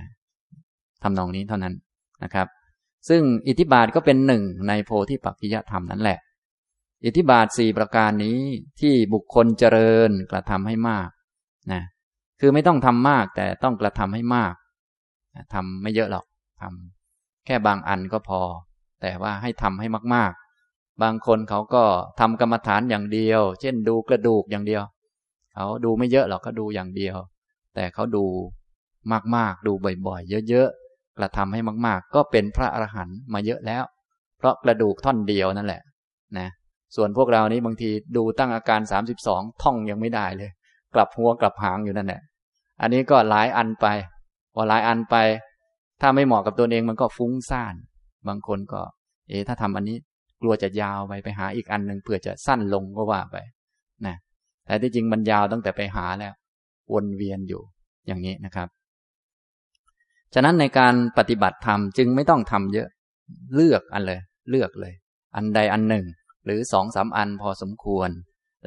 ทำนองนี้เท่านั้นนะครับ ซึ่งอิทธิบาทก็เป็นหนึ่งในโพธิปักกิยธรรมนั่นแหละ อิทธิบาทสี่ประการนี้ที่บุคคลเจริญกระทำให้มากนะคือไม่ต้องทำมากแต่ต้องกระทำให้มากทำไม่เยอะหรอก ทำแค่บางอันก็พอ แต่ว่าให้ทำให้มาก ๆ บางคนเขาก็ทำกรรมฐานอย่างเดียว เช่นดูกระดูกอย่างเดียว เขาดูไม่เยอะหรอกก็ดูอย่างเดียว แต่เขาดูมากๆ ดูบ่อยๆ เยอะๆ กระทำให้มาก ๆ ก็เป็นพระอรหันต์มาเยอะแล้ว เพราะกระดูกท่อนเดียวนั่นแหละ นะ ส่วนพวกเรานี้บางทีดูตั้งอาการสามสิบสองท่องยังไม่ได้เลย กลับหัวกลับหางอยู่นั่นแหละ อันนี้ก็หลายอันไป พอหลายอันไป ถ้าไม่เหมาะกับตัวเองมันก็ฟุ้งซ่าน บางคนก็ เอ๊ถ้าทำอันนี้กลัวจะยาวไปไปหาอีกอันหนึ่งเพื่อจะสั้นลงก็ว่าไปนะแต่ที่จริงมันยาวตั้งแต่ไปหาแล้ว วนเวียนอยู่อย่างนี้นะครับ ฉะนั้นในการปฏิบัติธรรมจึงไม่ต้องทำเยอะ เลือกอันเลย เลือกเลย อันใดอันหนึ่ง หรือสองสามอันพอสมควร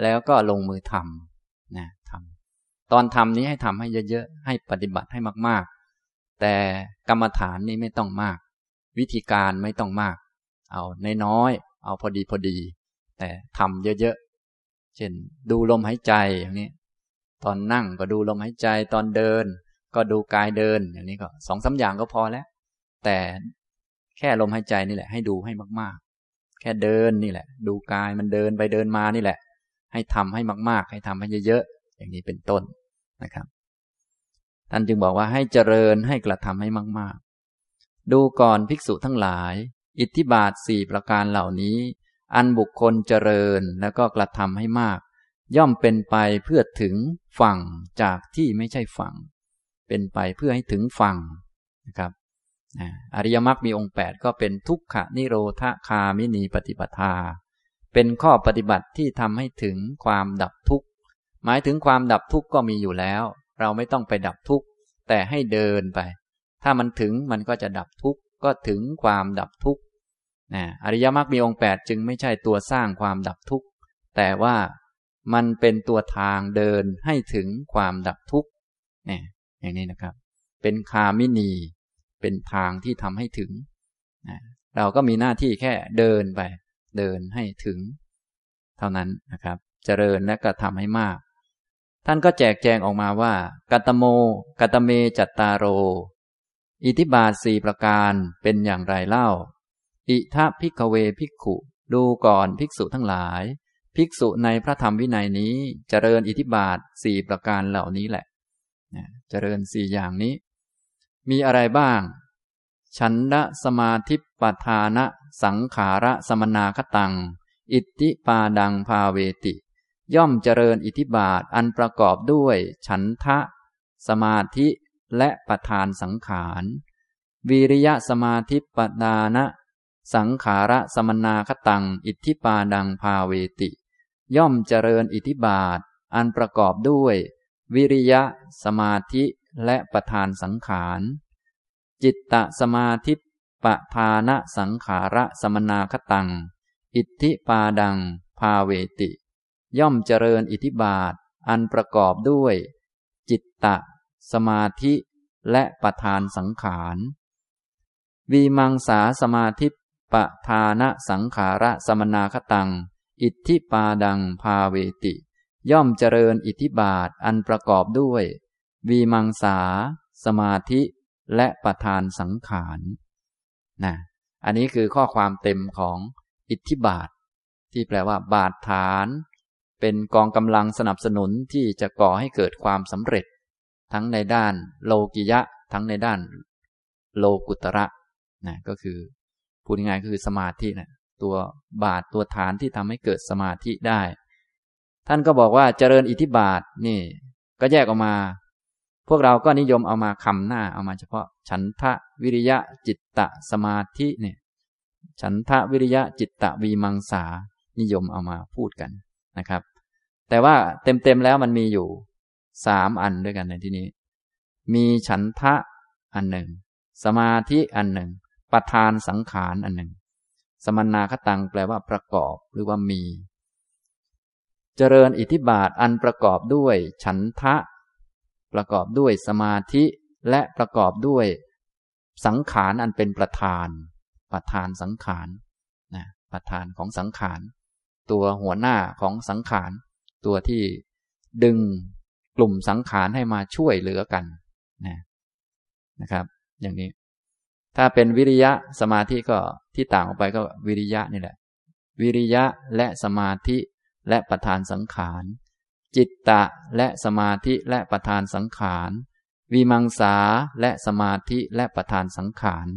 แล้วก็ลงมือทำนะทำตอนทำนี้ให้ทำให้เยอะๆให้ปฏิบัติให้มากๆ แต่กรรมฐานนี้ไม่ต้องมาก วิธีการไม่ต้องมาก เอาในน้อยเอาพอดีพอดี แต่ทำเยอะๆเช่นดูลมหายใจอย่างนี้ตอนนั่งก็ดูลมหายใจตอนเดิน ก็ดูกายเดินอย่างนี้ก็สองสาอย่างก็พอแล้ว แต่แค่ลมหายใจนี่แหละ ให้ดูให้มากๆ แค่เดินนี่แหละ ดูกายมันเดินไปเดินมานี่แหละ ให้ทำให้มาก ๆ ให้ทำให้เยอะๆอย่างนี้เป็นต้นนะครับ ท่านจึงบอกว่าให้เจริญให้กระทำให้มาก ๆ ดูก่อนภิกษุทั้งหลาย อิทธิบาทสี่ประการเหล่านี้ อันบุคคลเจริญแล้วก็กระทำให้มาก ย่อมเป็นไปเพื่อถึงฝั่งจากที่ไม่ใช่ฝั่ง เป็นไปเพื่อให้ถึงฝั่งนะครับอริยมรรคมีองค์ 8 ก็เป็นทุกขะนิโรธคามินีปฏิปทา เป็นข้อปฏิบัติที่ทำให้ถึงความดับทุกข์ หมายถึงความดับทุกข์ก็มีอยู่แล้ว เราไม่ต้องไปดับทุกข์แต่ให้เดินไป ถ้ามันถึงมันก็จะดับทุกข์ก็ถึงความดับทุกข์นะอริยมรรคมีองค์ 8 จึงไม่ใช่ตัวสร้างความดับทุกข์ แต่ว่ามันเป็นตัวทางเดินให้ถึงความดับทุกข์เนี่ยอย่างนี้นะครับ เป็นคามินี เป็นทางที่ทำให้ถึงเราก็มีหน้าที่แค่เดินไป เดินให้ถึง เท่านั้นนะครับ เจริญและกระทำให้มาก ท่านก็แจกแจงออกมาว่า กัตโม กัตเมจัตตาโร อิทิบาทสี่ประการเป็นอย่างไรเล่า อิทะพิกเวภิกขุ ดูก่อนภิกษุทั้งหลาย ภิกษุในพระธรรมวินัยนี้ เจริญอิทิบาทสี่ประการเหล่านี้แหละ เจริญสี่อย่างนี้ มีอะไรบ้างฉันดะสมาธิปทานะ สังขาระสมนาคตัง อิทธิปาดังภาเวติ ย่อมเจริญอิทธิบาทอันประกอบด้วย ฉันทะ สมาธิและประธานสังขาร วิริยะสมาธิปดานะ สังขาระสมนาคตัง อิทธิปาดังภาเวติ ย่อมเจริญอิทธิบาท อันประกอบด้วย วิริยะ สมาธิและประธานสังขาร จิตตสมาธิปะทานะสังขาระสมนาคตัง อิทธิปาดังภาเวติ ย่อมเจริญอิทธิบาท อันประกอบด้วย จิตตะ สมาธิและประธานสังขารวีมังสาสมาธิปะทานะสังขาระสมนาคตัง อิทธิปาดังภาเวติ ย่อมเจริญอิทธิบาทอันประกอบด้วย วีมังสา สมาธิและประธานสังขารนะอันนี้คือข้อความเต็มของอิทธิบาท ที่แปลว่า บาทฐาน เป็นกองกำลังสนับสนุนที่จะก่อให้เกิดความสำเร็จ ทั้งในด้านโลกิยะ ทั้งในด้านโลกุตระนะก็คือพูดง่ายๆคือสมาธินะตัวบาทตัวฐานที่ทำให้เกิดสมาธิได้ ท่านก็บอกว่าเจริญอิทธิบาทนี่ก็แยกออกมา พวกเราก็นิยมเอามาคำหน้าเอามาเฉพาะ ฉันทะวิริยะจิตตะสมาธิเนี่ยฉันทะวิริยะจิตตะวีมังสานิยมเอามาพูดกัน นะครับ แต่ว่าเต็มๆแล้วมันมีอยู่สามอันด้วยกันในที่นี้ มีฉันทะอันหนึ่ง สมาธิอันหนึ่งประธานสังขารอันหนึ่ง สมนาคตังแปลว่าประกอบหรือว่ามี เจริญอิทธิบาทอันประกอบด้วยฉันทะ ประกอบด้วยสมาธิและประกอบด้วยสังขารอันเป็นประธาน ประธานสังขารนะประธานของสังขาร ตัวหัวหน้าของสังขาร ตัวที่ดึงกลุ่มสังขารให้มาช่วยเหลือกันนะนะครับ อย่างนี้ ถ้าเป็นวิริยะสมาธิก็ที่ต่างออกไปก็วิริยะนี่แหละ วิริยะและสมาธิและประธานสังขาร จิตตะและสมาธิและประธานสังขารวิมังสาและสมาธิและประธานสังขาร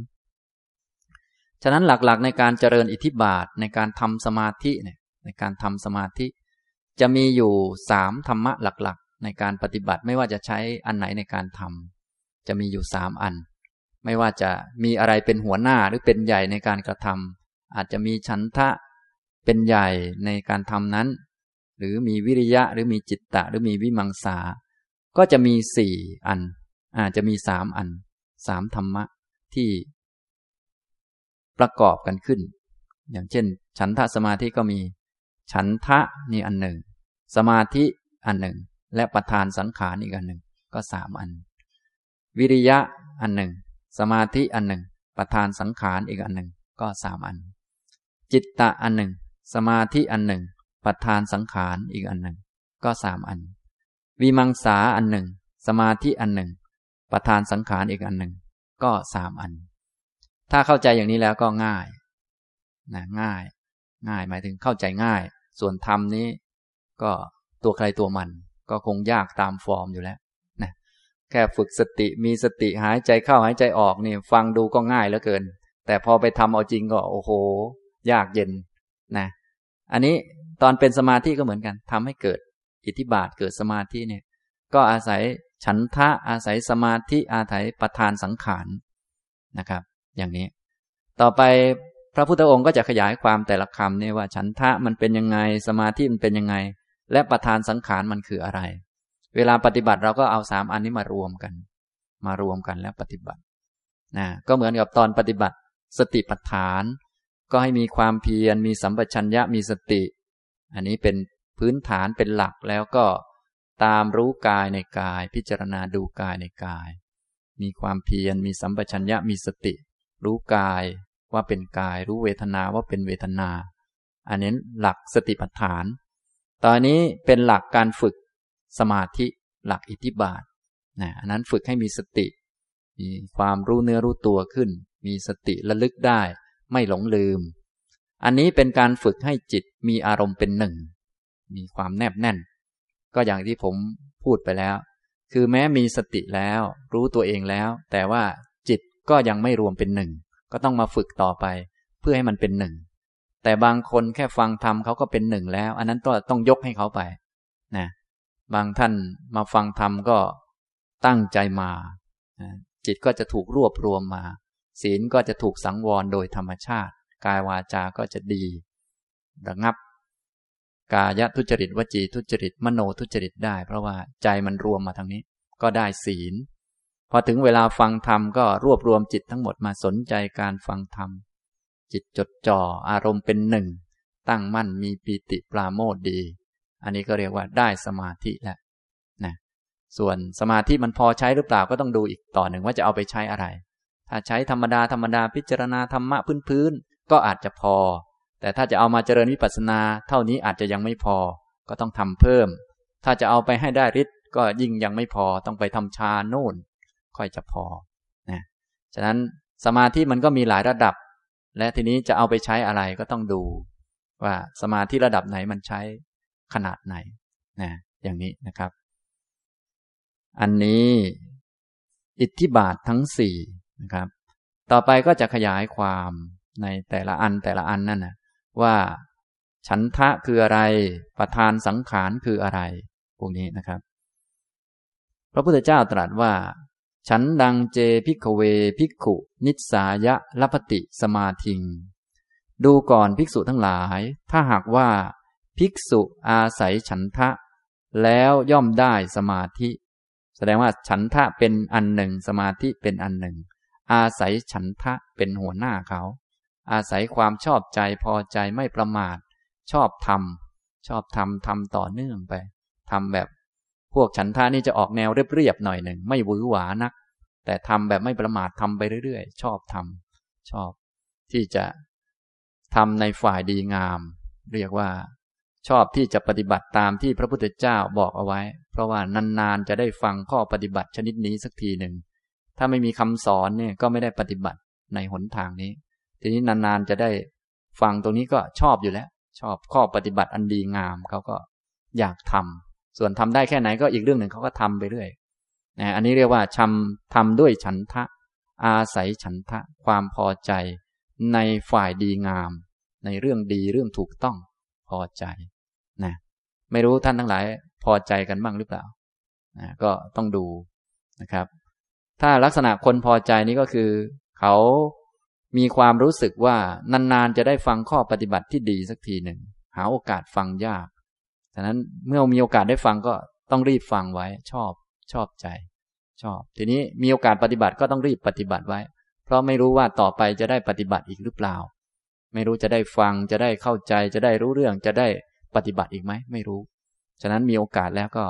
ฉะนั้นหลักๆในการเจริญอิทธิบาทในการทำสมาธิเนี่ย ในการทำสมาธิ จะมีอยู่สามธรรมะหลักๆ ในการปฏิบัติไม่ว่าจะใช้อันไหนในการทำจะมีอยู่สามอัน ไม่ว่าจะมีอะไรเป็นหัวหน้าหรือเป็นใหญ่ในการกระทำอาจจะมีชันทะเป็นใหญ่ในการทำนั้น หรือมีวิริยะหรือมีจิตตะ หรือมีวิมังสา ก็จะมีสี่อันอาจจะมีสามอันสามธรรมะที่ประกอบกันขึ้น อย่างเช่น ฉันทะสมาธิก็มี ฉันทะนี่อันหนึ่ง สมาธิอันหนึ่ง และประธานสังขารอีกอันหนึ่ง ก็สามอัน วิริยะอันหนึ่ง สมาธิอันหนึ่ง ประธานสังขารอีกอันหนึ่ง ก็สามอัน จิตตะอันหนึ่ง สมาธิอันหนึ่ง ประธานสังขารอีกอันหนึ่ง ก็สามอัน วิมังสาอันหนึ่ง สมาธิอันหนึ่ง ประธานสังขารอีกอันหนึ่ง ก็สามอัน ถ้าเข้าใจอย่างนี้แล้วก็ง่ายนะง่าย ง่ายหมายถึงเข้าใจง่าย ส่วนธรรมนี้ ก็ตัวใครตัวมัน ก็คงยากตามฟอร์มอยู่แล้วนะแค่ฝึกสติมีสติหายใจเข้าหายใจออกนี่ ฟังดูก็ง่ายเหลือเกิน แต่พอไปทำเอาจริงก็โอ้โห ยากเย็นนะอันนี้ตอนเป็นสมาธิก็เหมือนกันทำให้เกิดอิทธิบาทเกิดสมาธิเนี่ยก็อาศัยฉันทะอาศัยสมาธิอาศัยประธานสังขารนะครับ อย่างนี้ ต่อไป พระพุทธองค์ก็จะขยายความแต่ละคำนี่ว่าฉันทะมันเป็นยังไงสมาธิมันเป็นยังไง และประธานสังขารมันคืออะไร เวลาปฏิบัติเราก็เอาสามอันนี้มารวมกัน มารวมกันแล้วปฏิบัตินะก็เหมือนกับตอนปฏิบัติ สติปัฏฐาน ก็ให้มีความเพียรมีสัมปชัญญะมีสติ อันนี้เป็นพื้นฐานเป็นหลักแล้วก็ตามรู้กายในกาย พิจารณาดูกายในกาย มีความเพียรมีสัมปชัญญะมีสติ รู้กาย ว่าเป็นกาย รู้เวทนาว่าเป็นเวทนา อันนี้หลักสติปัฏฐาน ตอนนี้เป็นหลักการฝึกสมาธิหลักอิทธิบาทนะอันนั้นฝึกให้มีสติ มีความรู้เนื้อรู้ตัวขึ้น มีสติระลึกได้ ไม่หลงลืม อันนี้เป็นการฝึกให้จิตมีอารมณ์เป็นหนึ่ง มีความแนบแน่น ก็อย่างที่ผมพูดไปแล้ว คือแม้มีสติแล้ว รู้ตัวเองแล้ว แต่ว่าจิตก็ยังไม่รวมเป็นหนึ่ง ก็ต้องมาฝึกต่อไป เพื่อให้มันเป็นหนึ่ง แต่บางคนแค่ฟังธรรมเขาก็เป็นหนึ่งแล้ว อันนั้นก็ต้องยกให้เขาไปนะบางท่านมาฟังธรรมก็ตั้งใจมา จิตก็จะถูกรวบรวมมา ศีลก็จะถูกสังวรโดยธรรมชาติ กายวาจาก็จะดีระงับ กายทุจริตวจีทุจริต มโนทุจริตได้ เพราะว่าใจมันรวมมาทางนี้ ก็ได้ศีล พอถึงเวลาฟังธรรมก็รวบรวมจิตทั้งหมดมาสนใจการฟังธรรม จิตจดจ่ออารมณ์เป็นหนึ่ง ตั้งมั่นมีปีติปราโมทดี อันนี้ก็เรียกว่าได้สมาธิแล้วนะส่วนสมาธิมันพอใช้หรือเปล่าก็ต้องดูอีกต่อหนึ่งว่าจะเอาไปใช้อะไร ถ้าใช้ธรรมดาธรรมดาพิจารณาธรรมะพื้นๆก็อาจจะพอ แต่ถ้าจะเอามาเจริญวิปัสสนา เท่านี้อาจจะยังไม่พอ ก็ต้องทำเพิ่ม ถ้าจะเอาไปให้ได้ฤทธิ์ก็ยิ่งยังไม่พอต้องไปทำชาโน่น ค่อยจะพอนะฉะนั้นสมาธิมันก็มีหลายระดับ และทีนี้จะเอาไปใช้อะไรก็ต้องดู ว่าสมาธิระดับไหนมันใช้ขนาดไหนนะอย่างนี้นะครับ อันนี้อิทธิบาททั้งสี่นะครับ ต่อไปก็จะขยายความในแต่ละอันแต่ละอันนั่นนะว่าฉันทะคืออะไร ประธานสังขารคืออะไร พวกนี้นะครับ พระพุทธเจ้าตรัสว่า ฉันทังเจ ภิกขเว ภิกขุ นิสสายะลภติสมาธิง ดูก่อนภิกษุทั้งหลาย ถ้าหากว่า ภิกษุอาศัยฉันทะ แล้วย่อมได้สมาธิ แสดงว่าฉันทะเป็นอันหนึ่ง สมาธิเป็นอันหนึ่ง อาศัยฉันทะเป็นหัวหน้าเขา อาศัยความชอบใจพอใจไม่ประมาท ชอบทำชอบทำทำต่อเนื่องไปทำแบบ พวกฉันทะนี่จะออกแนวเรียบๆหน่อยหนึ่งไม่หวือหวานัก แต่ทำแบบไม่ประมาททำไปเรื่อยๆ ชอบทำชอบ ที่จะทำในฝ่ายดีงาม เรียกว่า ชอบที่จะปฏิบัติตามที่พระพุทธเจ้าบอกเอาไว้ เพราะว่านานๆจะได้ฟังข้อปฏิบัติชนิดนี้สักทีหนึ่งถ้าไม่มีคำสอนเนี่ยก็ไม่ได้ปฏิบัติในหนทางนี้ ทีนี้นานๆจะได้ฟังตรงนี้ก็ชอบอยู่แล้ว ชอบข้อปฏิบัติอันดีงามเขาก็อยากทำ ส่วนทำได้แค่ไหนก็อีกเรื่องหนึ่งเขาก็ทำไปเรื่อยนะอันนี้เรียกว่าชำทำด้วยฉันทะ อาศัยฉันทะ ความพอใจในฝ่ายดีงาม ในเรื่องดีเรื่องถูกต้องพอใจนะไม่รู้ท่านทั้งหลายพอใจกันบ้างหรือเปล่านะก็ต้องดูนะครับ ถ้าลักษณะคนพอใจนี้ก็คือ เขามีความรู้สึกว่านานๆจะได้ฟังข้อปฏิบัติที่ดีสักทีหนึ่งหาโอกาสฟังยาก ฉะนั้นเมื่อมีโอกาสได้ฟังก็ต้องรีบฟังไว้ ชอบชอบใจ ชอบ ทีนี้มีโอกาสปฏิบัติก็ต้องรีบปฏิบัติไว้ เพราะไม่รู้ว่าต่อไปจะได้ปฏิบัติอีกหรือเปล่า ไม่รู้จะได้ฟังจะได้เข้าใจจะได้รู้เรื่องจะได้ปฏิบัติอีกไหมไม่รู้ ฉะนั้นมีโอกาสแล้วก็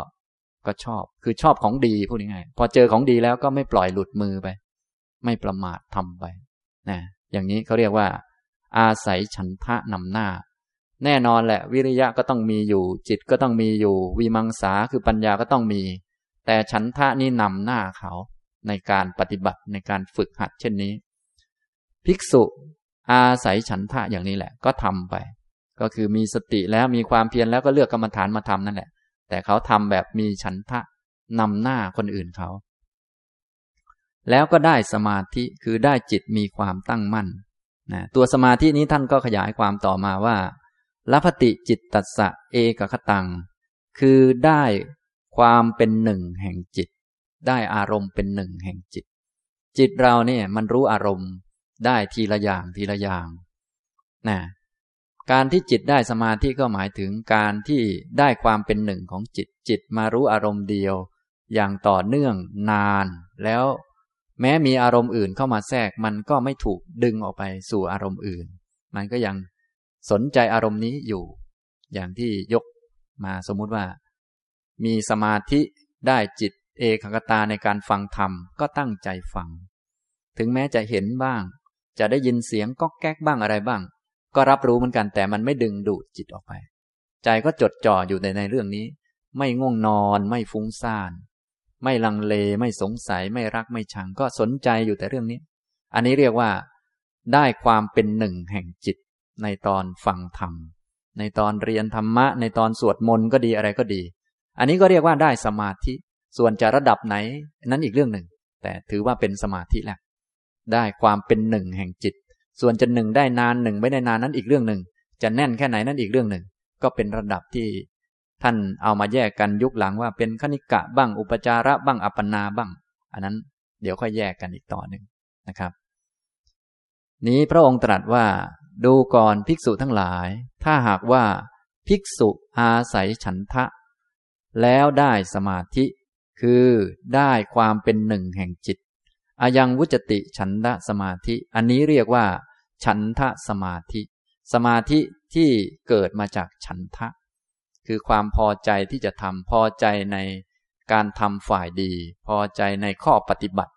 ก็ชอบ คือชอบของดีพูดง่ายๆพอเจอของดีแล้วก็ไม่ปล่อยหลุดมือไป ไม่ประมาททำไปนะอย่างนี้เขาเรียกว่า อาศัยฉันทะนำหน้า แน่นอนแหละ วิริยะก็ต้องมีอยู่ จิตก็ต้องมีอยู่ วิมังสาคือปัญญาก็ต้องมี แต่ฉันทะนี่นำหน้าเขาในการปฏิบัติในการฝึกหัดเช่นนี้ ภิกษุอาศัยฉันทะอย่างนี้แหละ ก็ทำไป ก็คือมีสติแล้วมีความเพียรแล้วก็เลือกกรรมฐานมาทำนั่นแหละ แต่เขาทำแบบมีฉันทะนำหน้าคนอื่นเขา แล้วก็ได้สมาธิคือได้จิตมีความตั้งมั่นนะตัวสมาธินี้ท่านก็ขยายความต่อมาว่า ลพติจิตตัสสะเอกคตัง คือได้ความเป็นหนึ่งแห่งจิต ได้อารมณ์เป็นหนึ่งแห่งจิต จิตเราเนี่ยมันรู้อารมณ์ได้ทีละอย่างทีละอย่างนะการที่จิตได้สมาธิก็หมายถึงการที่ได้ความเป็นหนึ่งของจิตจิตมารู้อารมณ์เดียว อย่างต่อเนื่องนาน แล้วแม้มีอารมณ์อื่นเข้ามาแทรกมันก็ไม่ถูกดึงออกไปสู่อารมณ์อื่น มันก็ยัง สนใจอารมณ์นี้อยู่ อย่างที่ยกมาสมมุติว่า มีสมาธิได้จิตเอกคตาในการฟังธรรมก็ตั้งใจฟัง ถึงแม้จะเห็นบ้าง จะได้ยินเสียงก็แก๊กบ้างอะไรบ้าง ก็รับรู้เหมือนกันแต่มันไม่ดึงดูดจิตออกไป ใจก็จดจ่ออยู่ในในเรื่องนี้ ไม่ง่วงนอนไม่ฟุ้งซ่าน ไม่ลังเลไม่สงสัยไม่รักไม่ชังก็สนใจอยู่แต่เรื่องนี้ อันนี้เรียกว่า ได้ความเป็นหนึ่งแห่งจิต ในตอนฟังธรรม ในตอนเรียนธรรมะ ในตอนสวดมนต์ก็ดีอะไรก็ดี อันนี้ก็เรียกว่าได้สมาธิ ส่วนจะระดับไหน นั้นอีกเรื่องหนึ่ง แต่ถือว่าเป็นสมาธิแล้วได้ความเป็นหนึ่งแห่งจิต ส่วนจะหนึ่งได้นานหนึ่งไม่ได้นานนั้นอีกเรื่องหนึ่ง จะแน่นแค่ไหนนั้นอีกเรื่องหนึ่ง ก็เป็นระดับที่ ท่านเอามาแยกกันยุคหลังว่าเป็นคณิกะบ้างอุปจาระบ้างอัปปนาบ้าง อันนั้นเดี๋ยวค่อยแยกกันอีกต่อหนึ่งนะครับ นี้พระองค์ตรัสว่า ดูก่อนภิกษุทั้งหลาย ถ้าหากว่า ภิกษุอาศัยฉันทะ แล้วได้สมาธิ คือได้ความเป็นหนึ่งแห่งจิต อายังวุจติฉันทะสมาธิ อันนี้เรียกว่า ฉันทะสมาธิ สมาธิที่เกิดมาจากฉันทะ คือความพอใจที่จะทำพอใจในการทำฝ่ายดี พอใจในข้อปฏิบัติ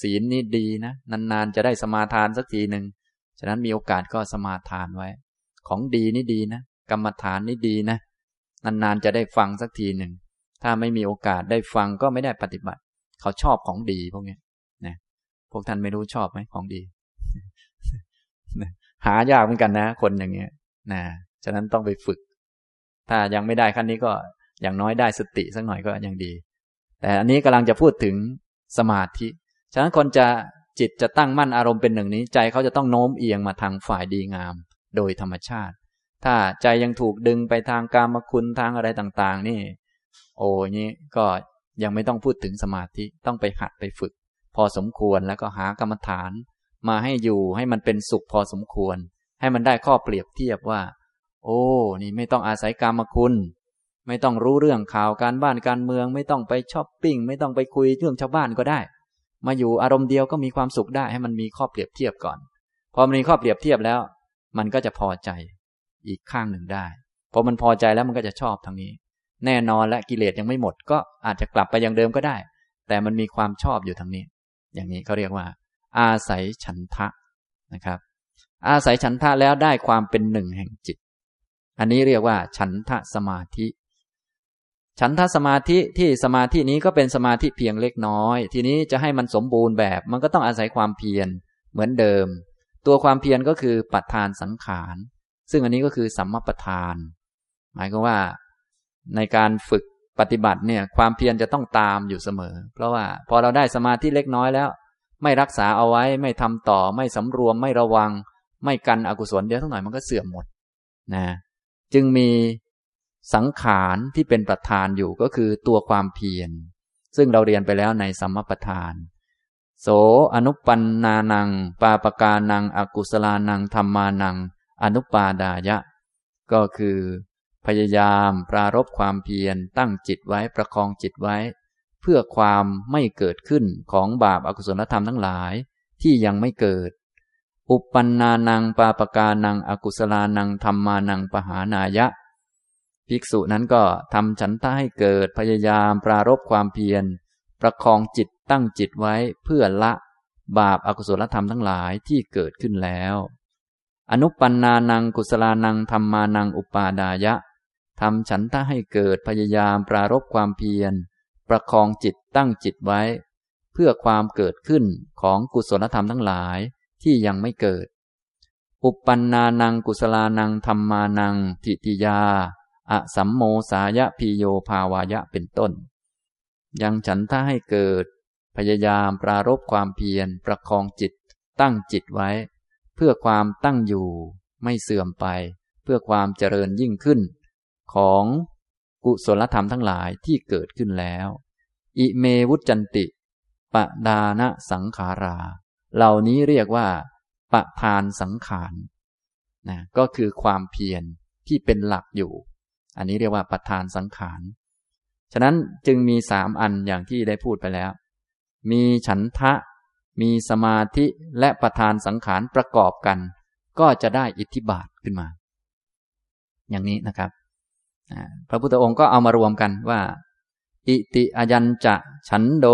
ศีลนี่ดีนะ นานๆ จะได้สมาทานสักทีหนึ่ง ฉะนั้นมีโอกาสก็สมาทานไว้ ของดีนี่ดีนะ กรรมฐานนี่ดีนะ นานๆจะได้ฟังสักทีหนึ่ง ถ้าไม่มีโอกาสได้ฟังก็ไม่ได้ปฏิบัติ เขาชอบของดีพวกนี้นะพวกท่านไม่รู้ชอบไหมของดี หายากเหมือนกันนะ คนอย่างเงี้ยนะฉะนั้นต้องไปฝึก ถ้ายังไม่ได้ขั้นนี้ก็อย่างน้อยได้สติสักหน่อยก็ยังดี แต่อันนี้กำลังจะพูดถึงสมาธิ ฉะนั้นคนจะ จิตจะตั้งมั่นอารมณ์เป็นหนึ่งนี้ใจเขาจะต้องโน้มเอียงมาทางฝ่ายดีงาม โดยธรรมชาติ ถ้าใจยังถูกดึงไปทางกามคุณทางอะไรต่างๆ นี่ โอ้ยนี้ก็ยังไม่ต้องพูดถึงสมาธิต้องไปหัดไปฝึก พอสมควรแล้วก็หากรรมฐาน มาให้อยู่ให้มันเป็นสุขพอสมควร ให้มันได้ข้อเปรียบเทียบว่า โอ้นี่ไม่ต้องอาศัยกรรมคุณไม่ต้องรู้เรื่องข่าวการบ้านการเมือง ไม่ต้องไปช้อปปิ้ง ไม่ต้องไปคุยเรื่องชาวบ้านก็ได้ มาอยู่อารมณ์เดียวก็มีความสุขได้ให้มันมีข้อเปรียบเทียบก่อน พอมันมีข้อเปรียบเทียบแล้ว มันก็จะพอใจอีกข้างหนึ่งได้พอมันพอใจแล้วมันก็จะชอบทางนี้ แน่นอนและกิเลสยังไม่หมด ก็อาจจะกลับไปอย่างเดิมก็ได้ แต่มันมีความชอบอยู่ทางนี้ อย่างนี้เขาเรียกว่า อาศัยฉันทะนะครับ อาศัยฉันทะแล้วได้ความเป็นหนึ่งแห่งจิต อันนี้เรียกว่าฉันทะสมาธิ ฉันทสมาธิที่สมาธินี้ก็เป็นสมาธิเพียงเล็กน้อย ทีนี้จะให้มันสมบูรณ์แบบ มันก็ต้องอาศัยความเพียรเหมือนเดิม ตัวความเพียรก็คือปัฏฐานสังขาร ซึ่งอันนี้ก็คือสัมมาประธาน หมายก็ว่า ในการฝึกปฏิบัติเนี่ย ความเพียรจะต้องตามอยู่เสมอ เพราะว่าพอเราได้สมาธิเล็กน้อยแล้ว ไม่รักษาเอาไว้ไม่ทำต่อ ไม่สำรวมไม่ระวัง ไม่กันอกุศลเดี๋ยวทั้งหน่อยมันก็เสื่อมหมดนะจึงมี สังขารที่เป็นประธานอยู่ก็คือตัวความเพียร ซึ่งเราเรียนไปแล้วในสัมมประธาน โสอนุปันนานัง ปาปกานัง อกุศลานังธรรมานัง อนุปาดายะ ก็คือ พยายามปรารบความเพียรตั้งจิตไว้ประคองจิตไว้ เพื่อความไม่เกิดขึ้นของบาปอากุศลธรรมทั้งหลายที่ยังไม่เกิด อุปันนานัง ปาปกานัง อกุศลานังธรรมานังปหานายะ ภิกษุนั้นก็ทำฉันทะให้เกิดพยายามปรารบความเพียร ประคองจิตตั้งจิตไว้เพื่อละ บาปอากุศลธรรมทั้งหลายที่เกิดขึ้นแล้ว อนุปันนานังกุศลานังธรรมานังอุปาดายะทำฉันทะให้เกิดพยายามปรารบความเพียร ประคองจิตตั้งจิตไว้ เพื่อความเกิดขึ้นของกุศลธรรมทั้งหลายที่ยังไม่เกิด อุปปันนานังกุศลานังธรรมานังทิติยา อะสัมโมสายะพิโยภาวายะเป็นต้น ยังฉันทะให้เกิด พยายามปรารบความเพียรประคองจิต ตั้งจิตไว้ เพื่อความตั้งอยู่ ไม่เสื่อมไป เพื่อความเจริญยิ่งขึ้น ของกุศลธรรมทั้งหลายที่เกิดขึ้นแล้ว อิเมวุจันติปะดานะสังขารา เหล่านี้เรียกว่าปะทานสังขารนะก็คือความเพียรที่เป็นหลักอยู่ อันนี้เรียกว่าประทานสังขาร ฉะนั้นจึงมีสามอันอย่างที่ได้พูดไปแล้ว มีฉันทะ มีสมาธิและประทานสังขารประกอบกัน ก็จะได้อิทธิบาทขึ้นมา อย่างนี้นะครับ พระพุทธองค์ก็เอามารวมกันว่า อิติอายัญจะฉันโด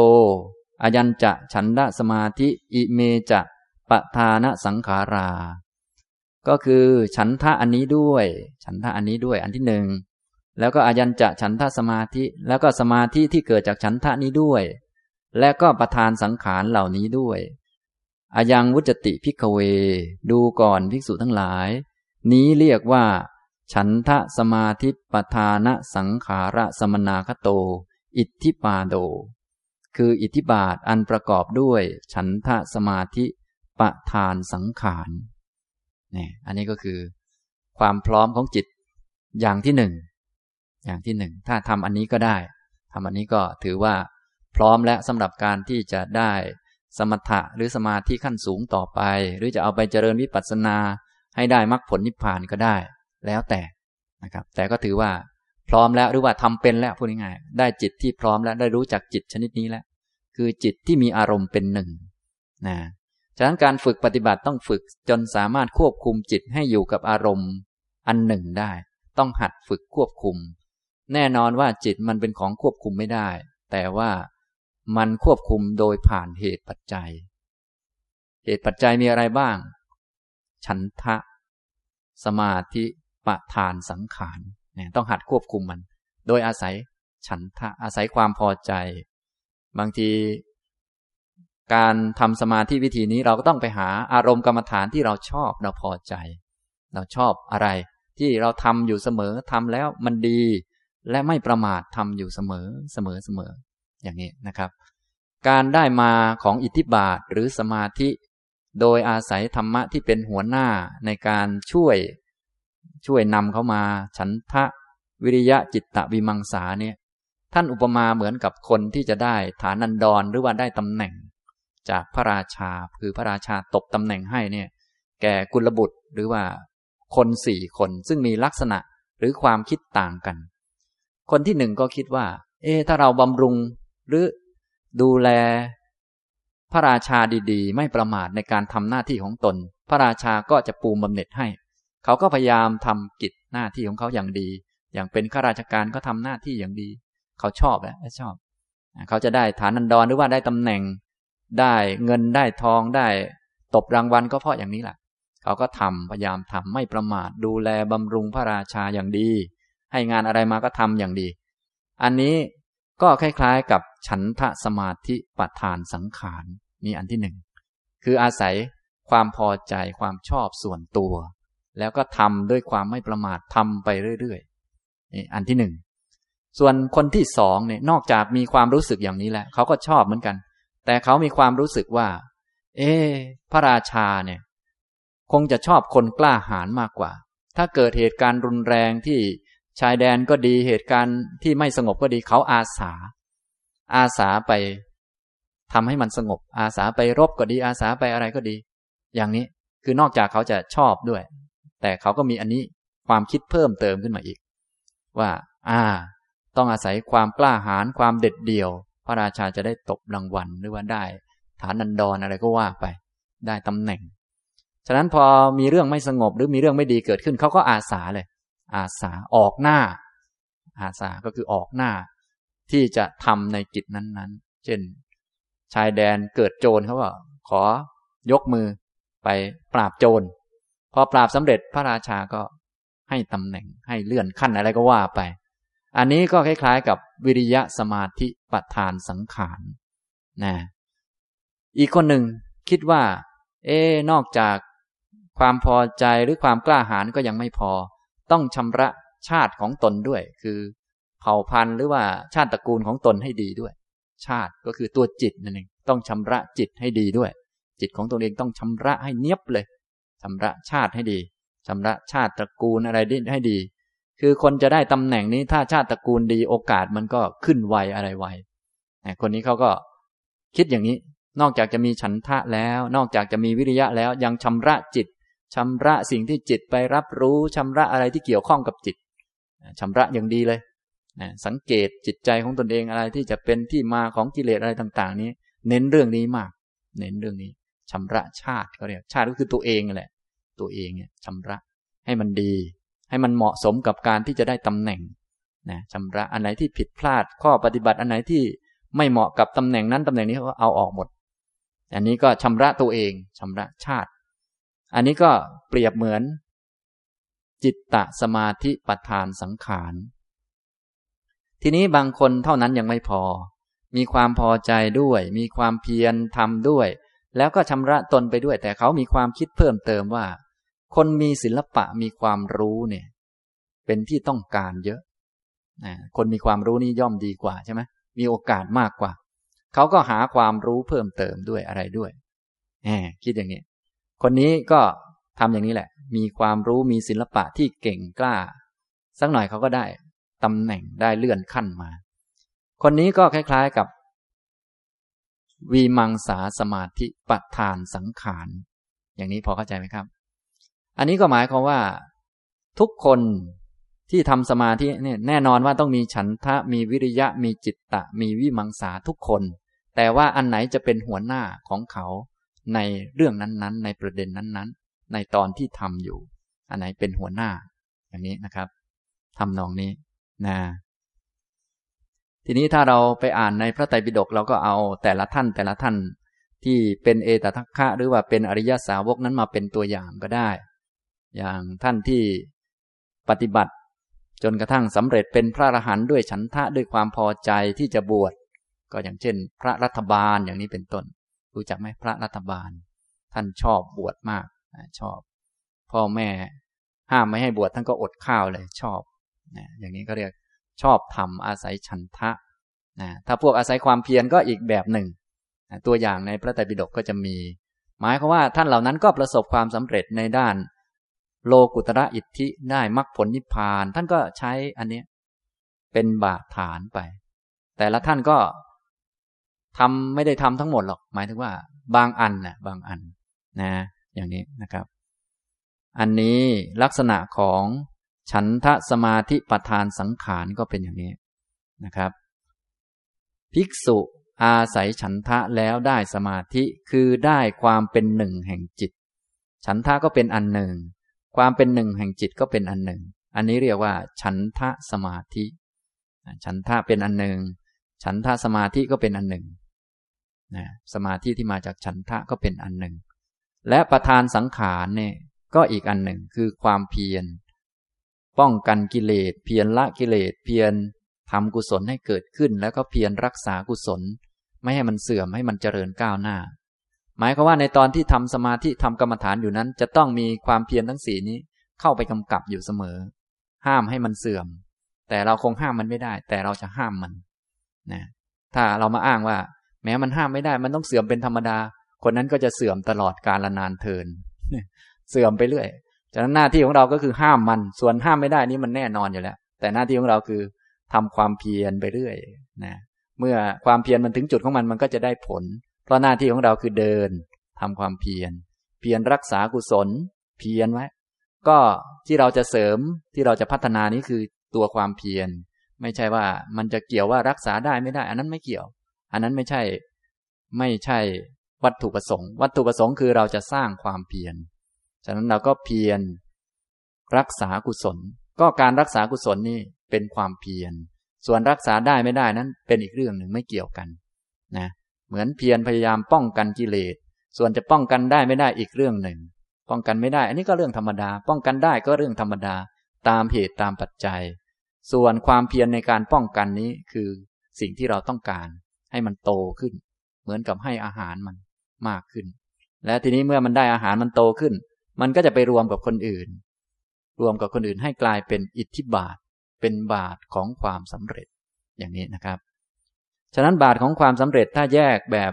อายัญจะฉันดะสมาธิ อิเมจะปะทานสังขารา ก็คือฉันทะอันนี้ด้วย ฉันทะอันนี้ด้วยอันที่หนึ่ง แล้วก็อายัญจะฉันทะสมาธิ แล้วก็สมาธิที่เกิดจากฉันทะนี้ด้วย และก็ประทานสังขารเหล่านี้ด้วยอายังวุจติพิกเว ดูก่อนภิกษุทั้งหลาย นี้เรียกว่า ฉันทะสมาธิปทานสังขาระสมนาคโต อิทธิปาโด คืออิทธิบาทอันประกอบด้วย ฉันทะสมาธิปทานสังขารเนี่ยอันนี้ก็คือ ความพร้อมของจิตอย่างที่หนึ่ง อย่างที่หนึ่งถ้าทำอันนี้ก็ได้ทำอันนี้ก็ถือว่าพร้อมและสำหรับการที่จะได้สมถะหรือสมาธิขั้นสูงต่อไป หรือจะเอาไปเจริญวิปัสสนา ให้ได้มรรคผลนิพพานก็ได้ แล้วแต่นะครับ แต่ก็ถือว่าพร้อมแล้วหรือว่าทำเป็นแล้วพูดง่ายๆได้จิตที่พร้อมแล้วได้รู้จักจิตชนิดนี้แล้วคือจิตที่มีอารมณ์เป็นหนึ่งนะฉะนั้นการฝึกปฏิบัติต้องฝึกจนสามารถควบคุมจิตให้อยู่กับอารมณ์อันหนึ่งได้ ต้องหัดฝึกควบคุม แน่นอนว่าจิตมันเป็นของควบคุมไม่ได้ แต่ว่ามันควบคุมโดยผ่านเหตุปัจจัย เหตุปัจจัยมีอะไรบ้าง ฉันทะ สมาธิปะทานสังขารเนี่ยต้องหัดควบคุมมัน โดยอาศัยฉันทะอาศัยความพอใจ บางทีการทำสมาธิวิธีนี้เราก็ต้องไปหาอารมณ์กรรมฐานที่เราชอบเราพอใจ เราชอบอะไร ที่เราทำอยู่เสมอทำแล้วมันดี และไม่ประมาททำอยู่เสมอเสมอเสมอ อย่างนี้นะครับ การได้มาของอิทธิบาทหรือสมาธิ โดยอาศัยธรรมะที่เป็นหัวหน้าในการช่วยช่วยนำเขามา ฉันทะวิริยะจิตตะวิมังสาเนี่ย ท่านอุปมาเหมือนกับคนที่จะได้ฐานันดรหรือว่าได้ตำแหน่ง จากพระราชาคือพระราชาตบตำแหน่งให้เนี่ย แก่กุลบุตรหรือว่าคนสี่คนซึ่งมีลักษณะหรือความคิดต่างกัน คนที่หนึ่งก็คิดว่า เอ๊ถ้าเราบำรุงหรือดูแล พระราชาดีๆ ไม่ประมาทในการทำหน้าที่ของตน พระราชาก็จะปูมบำเหน็จให้ เขาก็พยายามทำกิจหน้าที่ของเขาอย่างดี อย่างเป็นข้าราชการก็ทำหน้าที่อย่างดี เขาชอบแหละชอบ เขาจะได้ฐานันดรหรือว่าได้ตำแหน่ง ได้เงินได้ทองได้ ตบรางวัลก็เพราะอย่างนี้แหละเขาก็ทำพยายามทำไม่ประมาทดูแลบำรุงพระราชาอย่างดี ให้งานอะไรมาก็ทำอย่างดี อันนี้ก็คล้ายๆกับฉันทะสมาธิปัฏฐานสังขารนี่อันที่หนึ่งคืออาศัยความพอใจความชอบส่วนตัว แล้วก็ทำด้วยความไม่ประมาททำไปเรื่อยๆนี่อันที่หนึ่งส่วนคนที่สองเนี่ยนอกจากมีความรู้สึกอย่างนี้แล้วเขาก็ชอบเหมือนกัน แต่เขามีความรู้สึกว่า เอพระราชาเนี่ย คงจะชอบคนกล้าหาญมากกว่า ถ้าเกิดเหตุการณ์รุนแรงที่ ชายแดนก็ดีเหตุการณ์ที่ไม่สงบก็ดีเขาอาสา อาสาไปทำให้มันสงบ อาสาไปรบก็ดี อาสาไปอะไรก็ดี อย่างนี้คือนอกจากเขาจะชอบด้วย แต่เขาก็มีอันนี้ความคิดเพิ่มเติมขึ้นมาอีก ว่า อ่า ต้องอาศัยความกล้าหาญความเด็ดเดี่ยว พระราชาจะได้ตบรางวัลหรือว่าได้ ฐานันดรออะไรก็ว่าไป ได้ตำแหน่ง ฉะนั้นพอมีเรื่องไม่สงบหรือมีเรื่องไม่ดีเกิดขึ้น เขาก็อาสาเลย อาสาออกหน้า อาสาก็คือออกหน้า ที่จะทำในกิจนั้นๆ เช่น ชายแดนเกิดโจรเขาก็ขอยกมือไปปราบโจรพอปราบสำเร็จพระราชาก็ให้ตำแหน่งให้เลื่อนขั้นอะไรก็ว่าไป อันนี้ก็คล้ายๆ กับวิริยะสมาธิประธานสังขารนะอีกคนหนึ่งคิดว่า เอ๊นอกจากความพอใจหรือความกล้าหาญก็ยังไม่พอ ต้องชำระชาติของตนด้วย คือ เผ่าพันธุ์หรือว่าชาติตระกูลของตนให้ดีด้วย ชาติก็คือตัวจิตนั่นเองต้องชำระจิตให้ดีด้วย จิตของตนเองต้องชำระให้เนียบเลยชำระชาติให้ดีชำระชาติตระกูลอะไรให้ดี คือคนจะได้ตำแหน่งนี้ถ้าชาติตระกูลดีโอกาสมันก็ขึ้นไวอะไรไวคนนี้เขาก็คิดอย่างนี้นอกจากจะมีฉันทะแล้ว นอกจากจะมีวิริยะแล้วยังชำระจิต ชำระสิ่งที่จิตไปรับรู้ชำระอะไรที่เกี่ยวข้องกับจิตชำระอย่างดีเลยสังเกตจิตใจของตนเองอะไรที่จะเป็นที่มาของกิเลสอะไรต่าง ๆ นี้ เน้นเรื่องนี้มาก เน้นเรื่องนี้ชำระชาติก็เรียกชาติก็คือตัวเองแหละ ตัวเองเนี่ยชำระให้มันดี ให้มันเหมาะสมกับการที่จะได้ตำแหน่งนะชำระอันไหนที่ผิดพลาดข้อปฏิบัติอันไหนที่ไม่เหมาะกับตำแหน่งนั้นตำแหน่งนี้เขาเอาออกหมด อันนี้ก็ชำระตัวเองชำระชาติ อันนี้ก็เปรียบเหมือน จิตตสมาธิปัฏฐานสังขาร ทีนี้บางคนเท่านั้นยังไม่พอ มีความพอใจด้วย มีความเพียรทำด้วย แล้วก็ชำระตนไปด้วย แต่เขามีความคิดเพิ่มเติมว่า คนมีศิลปะมีความรู้เนี่ย เป็นที่ต้องการเยอะคนมีความรู้นี่ย่อมดีกว่าใช่ไหมมีโอกาสมากกว่า เขาก็หาความรู้เพิ่มเติมด้วยอะไรด้วยแหมคิดอย่างนี้ คนนี้ก็ทำอย่างนี้แหละ มีความรู้มีศิลปะที่เก่งกล้า สักหน่อยเขาก็ได้ตำแหน่งได้เลื่อนขั้นมา คนนี้ก็คล้าย ๆกับ วีมังสาสมาธิปัฏฐานสังขาร อย่างนี้พอเข้าใจไหมครับ อันนี้ก็หมายความว่า ทุกคนที่ทำสมาธิเนี่ยแน่นอนว่าต้องมีฉันทะมีวิริยะมีจิตตะ มีวิมังสาทุกคน แต่ว่าอันไหนจะเป็นหัวหน้าของเขา ในเรื่องนั้นๆ ในประเด็นนั้นๆ ในตอนที่ทำอยู่ อันไหนเป็นหัวหน้า อย่างนี้นะครับทำนองนี้นะทีนี้ถ้าเราไปอ่านในพระไตรปิฎกเราก็เอาแต่ละท่านแต่ละท่านที่เป็นเอตทัคคะ หรือว่าเป็นอริยสาวกนั้นมาเป็นตัวอย่างก็ได้ อย่างท่านที่ปฏิบัติ จนกระทั่งสำเร็จเป็นพระอรหันต์ด้วยฉันทะด้วยความพอใจที่จะบวชก็อย่างเช่น พระรัฐบาลอย่างนี้เป็นต้น รู้จักไหมพระรัฐบาล ท่านชอบบวชมากชอบ พ่อแม่ห้ามไม่ให้บวชท่านก็อดข้าวเลยชอบนะอย่างนี้ก็เรียกชอบทำอาศัยฉันทะนะถ้าพวกอาศัยความเพียรก็อีกแบบหนึ่งนะตัวอย่างในพระไตรปิฎกก็จะมี หมายความว่าท่านเหล่านั้นก็ประสบความสำเร็จในด้าน โลกุตระอิทธิได้มรรคผลนิพพาน ท่านก็ใช้อันนี้เป็นบาดฐานไป แต่ละท่านก็ ทำไม่ได้ทำทั้งหมดหรอก หมายถึงว่า บางอันนะบางอัน นะ อย่างนี้นะครับ อันนี้ลักษณะของฉันทะสมาธิประธานสังขารก็เป็นอย่างนี้นะครับ ภิกษุอาศัยฉันทะแล้วได้สมาธิคือได้ความเป็นหนึ่งแห่งจิต ฉันทะก็เป็นอันหนึ่ง ความเป็นหนึ่งแห่งจิตก็เป็นอันหนึ่ง อันนี้เรียกว่า ฉันทะสมาธิ ฉันทะเป็นอันหนึ่ง ฉันทะสมาธิก็เป็นอันหนึ่ง นะสมาธิที่มาจากฉันทะก็เป็นอันหนึ่ง และประธานสังขารเนี่ยก็อีกอันหนึ่งคือความเพียร ป้องกันกิเลส เพียรละกิเลส เพียรทำกุศลให้เกิดขึ้น แล้วก็เพียรรักษากุศล ไม่ให้มันเสื่อมให้มันเจริญก้าวหน้า หมายความว่าในตอนที่ทำสมาธิทำกรรมฐานอยู่นั้น จะต้องมีความเพียรทั้งสีนี้เข้าไปกำกับอยู่เสมอ ห้ามให้มันเสื่อม แต่เราคงห้ามมันไม่ได้ แต่เราจะห้ามมันนะถ้าเรามาอ้างว่า แม้มันห้ามไม่ได้ มันต้องเสื่อมเป็นธรรมดา คนนั้นก็จะเสื่อมตลอดกาลนานเทิน เสื่อมไปเรื่อยฉะนั้นหน้าที่ของเราก็คือห้ามมัน ส่วนห้ามไม่ได้นี่มันแน่นอนอยู่แล้ว แต่หน้าที่ของเราคือทำความเพียรไปเรื่อยนะ เมื่อความเพียรมันถึงจุดของมันมันก็จะได้ผล เพราะหน้าที่ของเราคือเดินทำความเพียร เพียรรักษากุศล เพียรไว้ ก็ที่เราจะเสริมที่เราจะพัฒนานี้คือตัวความเพียร ไม่ใช่ว่ามันจะเกี่ยวว่ารักษาได้ไม่ได้ อันนั้นไม่เกี่ยว อันนั้นไม่ใช่ ไม่ใช่วัตถุประสงค์ วัตถุประสงค์คือเราจะสร้างความเพียร ฉะนั้นเราก็เพียรรักษากุศล ก็การรักษากุศลนี่เป็นความเพียร ส่วนรักษาได้ไม่ได้นั้น เป็นอีกเรื่องหนึ่งไม่เกี่ยวกันนะ เหมือนเพียรพยายามป้องกันกิเลส ส่วนจะป้องกันได้ไม่ได้อีกเรื่องหนึ่ง ป้องกันไม่ได้ อันนี้ก็เรื่องธรรมดา ป้องกันได้ก็เรื่องธรรมดา ตามเหตุตามปัจจัย ส่วนความเพียรในการป้องกันนี้คือสิ่งที่เราต้องการ ให้มันโตขึ้น เหมือนกับให้อาหารมันมากขึ้น และทีนี้เมื่อมันได้อาหารมันโตขึ้น มันก็จะไปรวมกับคนอื่น รวมกับคนอื่นให้กลายเป็นอิทธิบาท เป็นบาทของความสำเร็จอย่างนี้นะครับ ฉะนั้นบาทของความสำเร็จถ้าแยกแบบ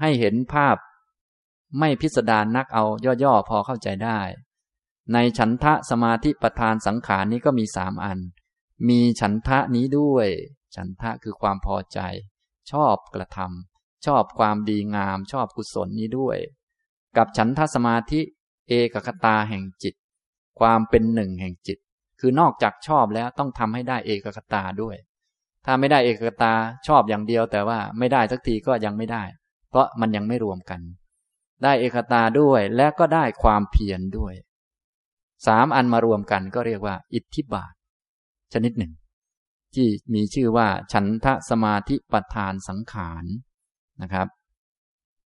ให้เห็นภาพ ไม่พิสดารนักเอาย่อๆพอเข้าใจได้ ในฉันทะสมาธิประธานสังขารนี้ก็มีสามอัน มีฉันทะนี้ด้วย ฉันทะคือความพอใจ ชอบกระทำชอบความดีงาม ชอบกุศลนี้ด้วย กับฉันทสมาธิ เอกคตาแห่งจิต ความเป็นหนึ่งแห่งจิต คือนอกจากชอบแล้วต้องทำให้ได้เอกคตาด้วย ถ้าไม่ได้เอกคตาชอบอย่างเดียวแต่ว่าไม่ได้สักทีก็ยังไม่ได้ เพราะมันยังไม่รวมกัน ได้เอกตาด้วยและก็ได้ความเพียรด้วยสามอันมารวมกันก็เรียกว่า อิทธิบาท ชนิดหนึ่ง ที่มีชื่อว่า ฉันทะสมาธิปทานสังขารนะครับ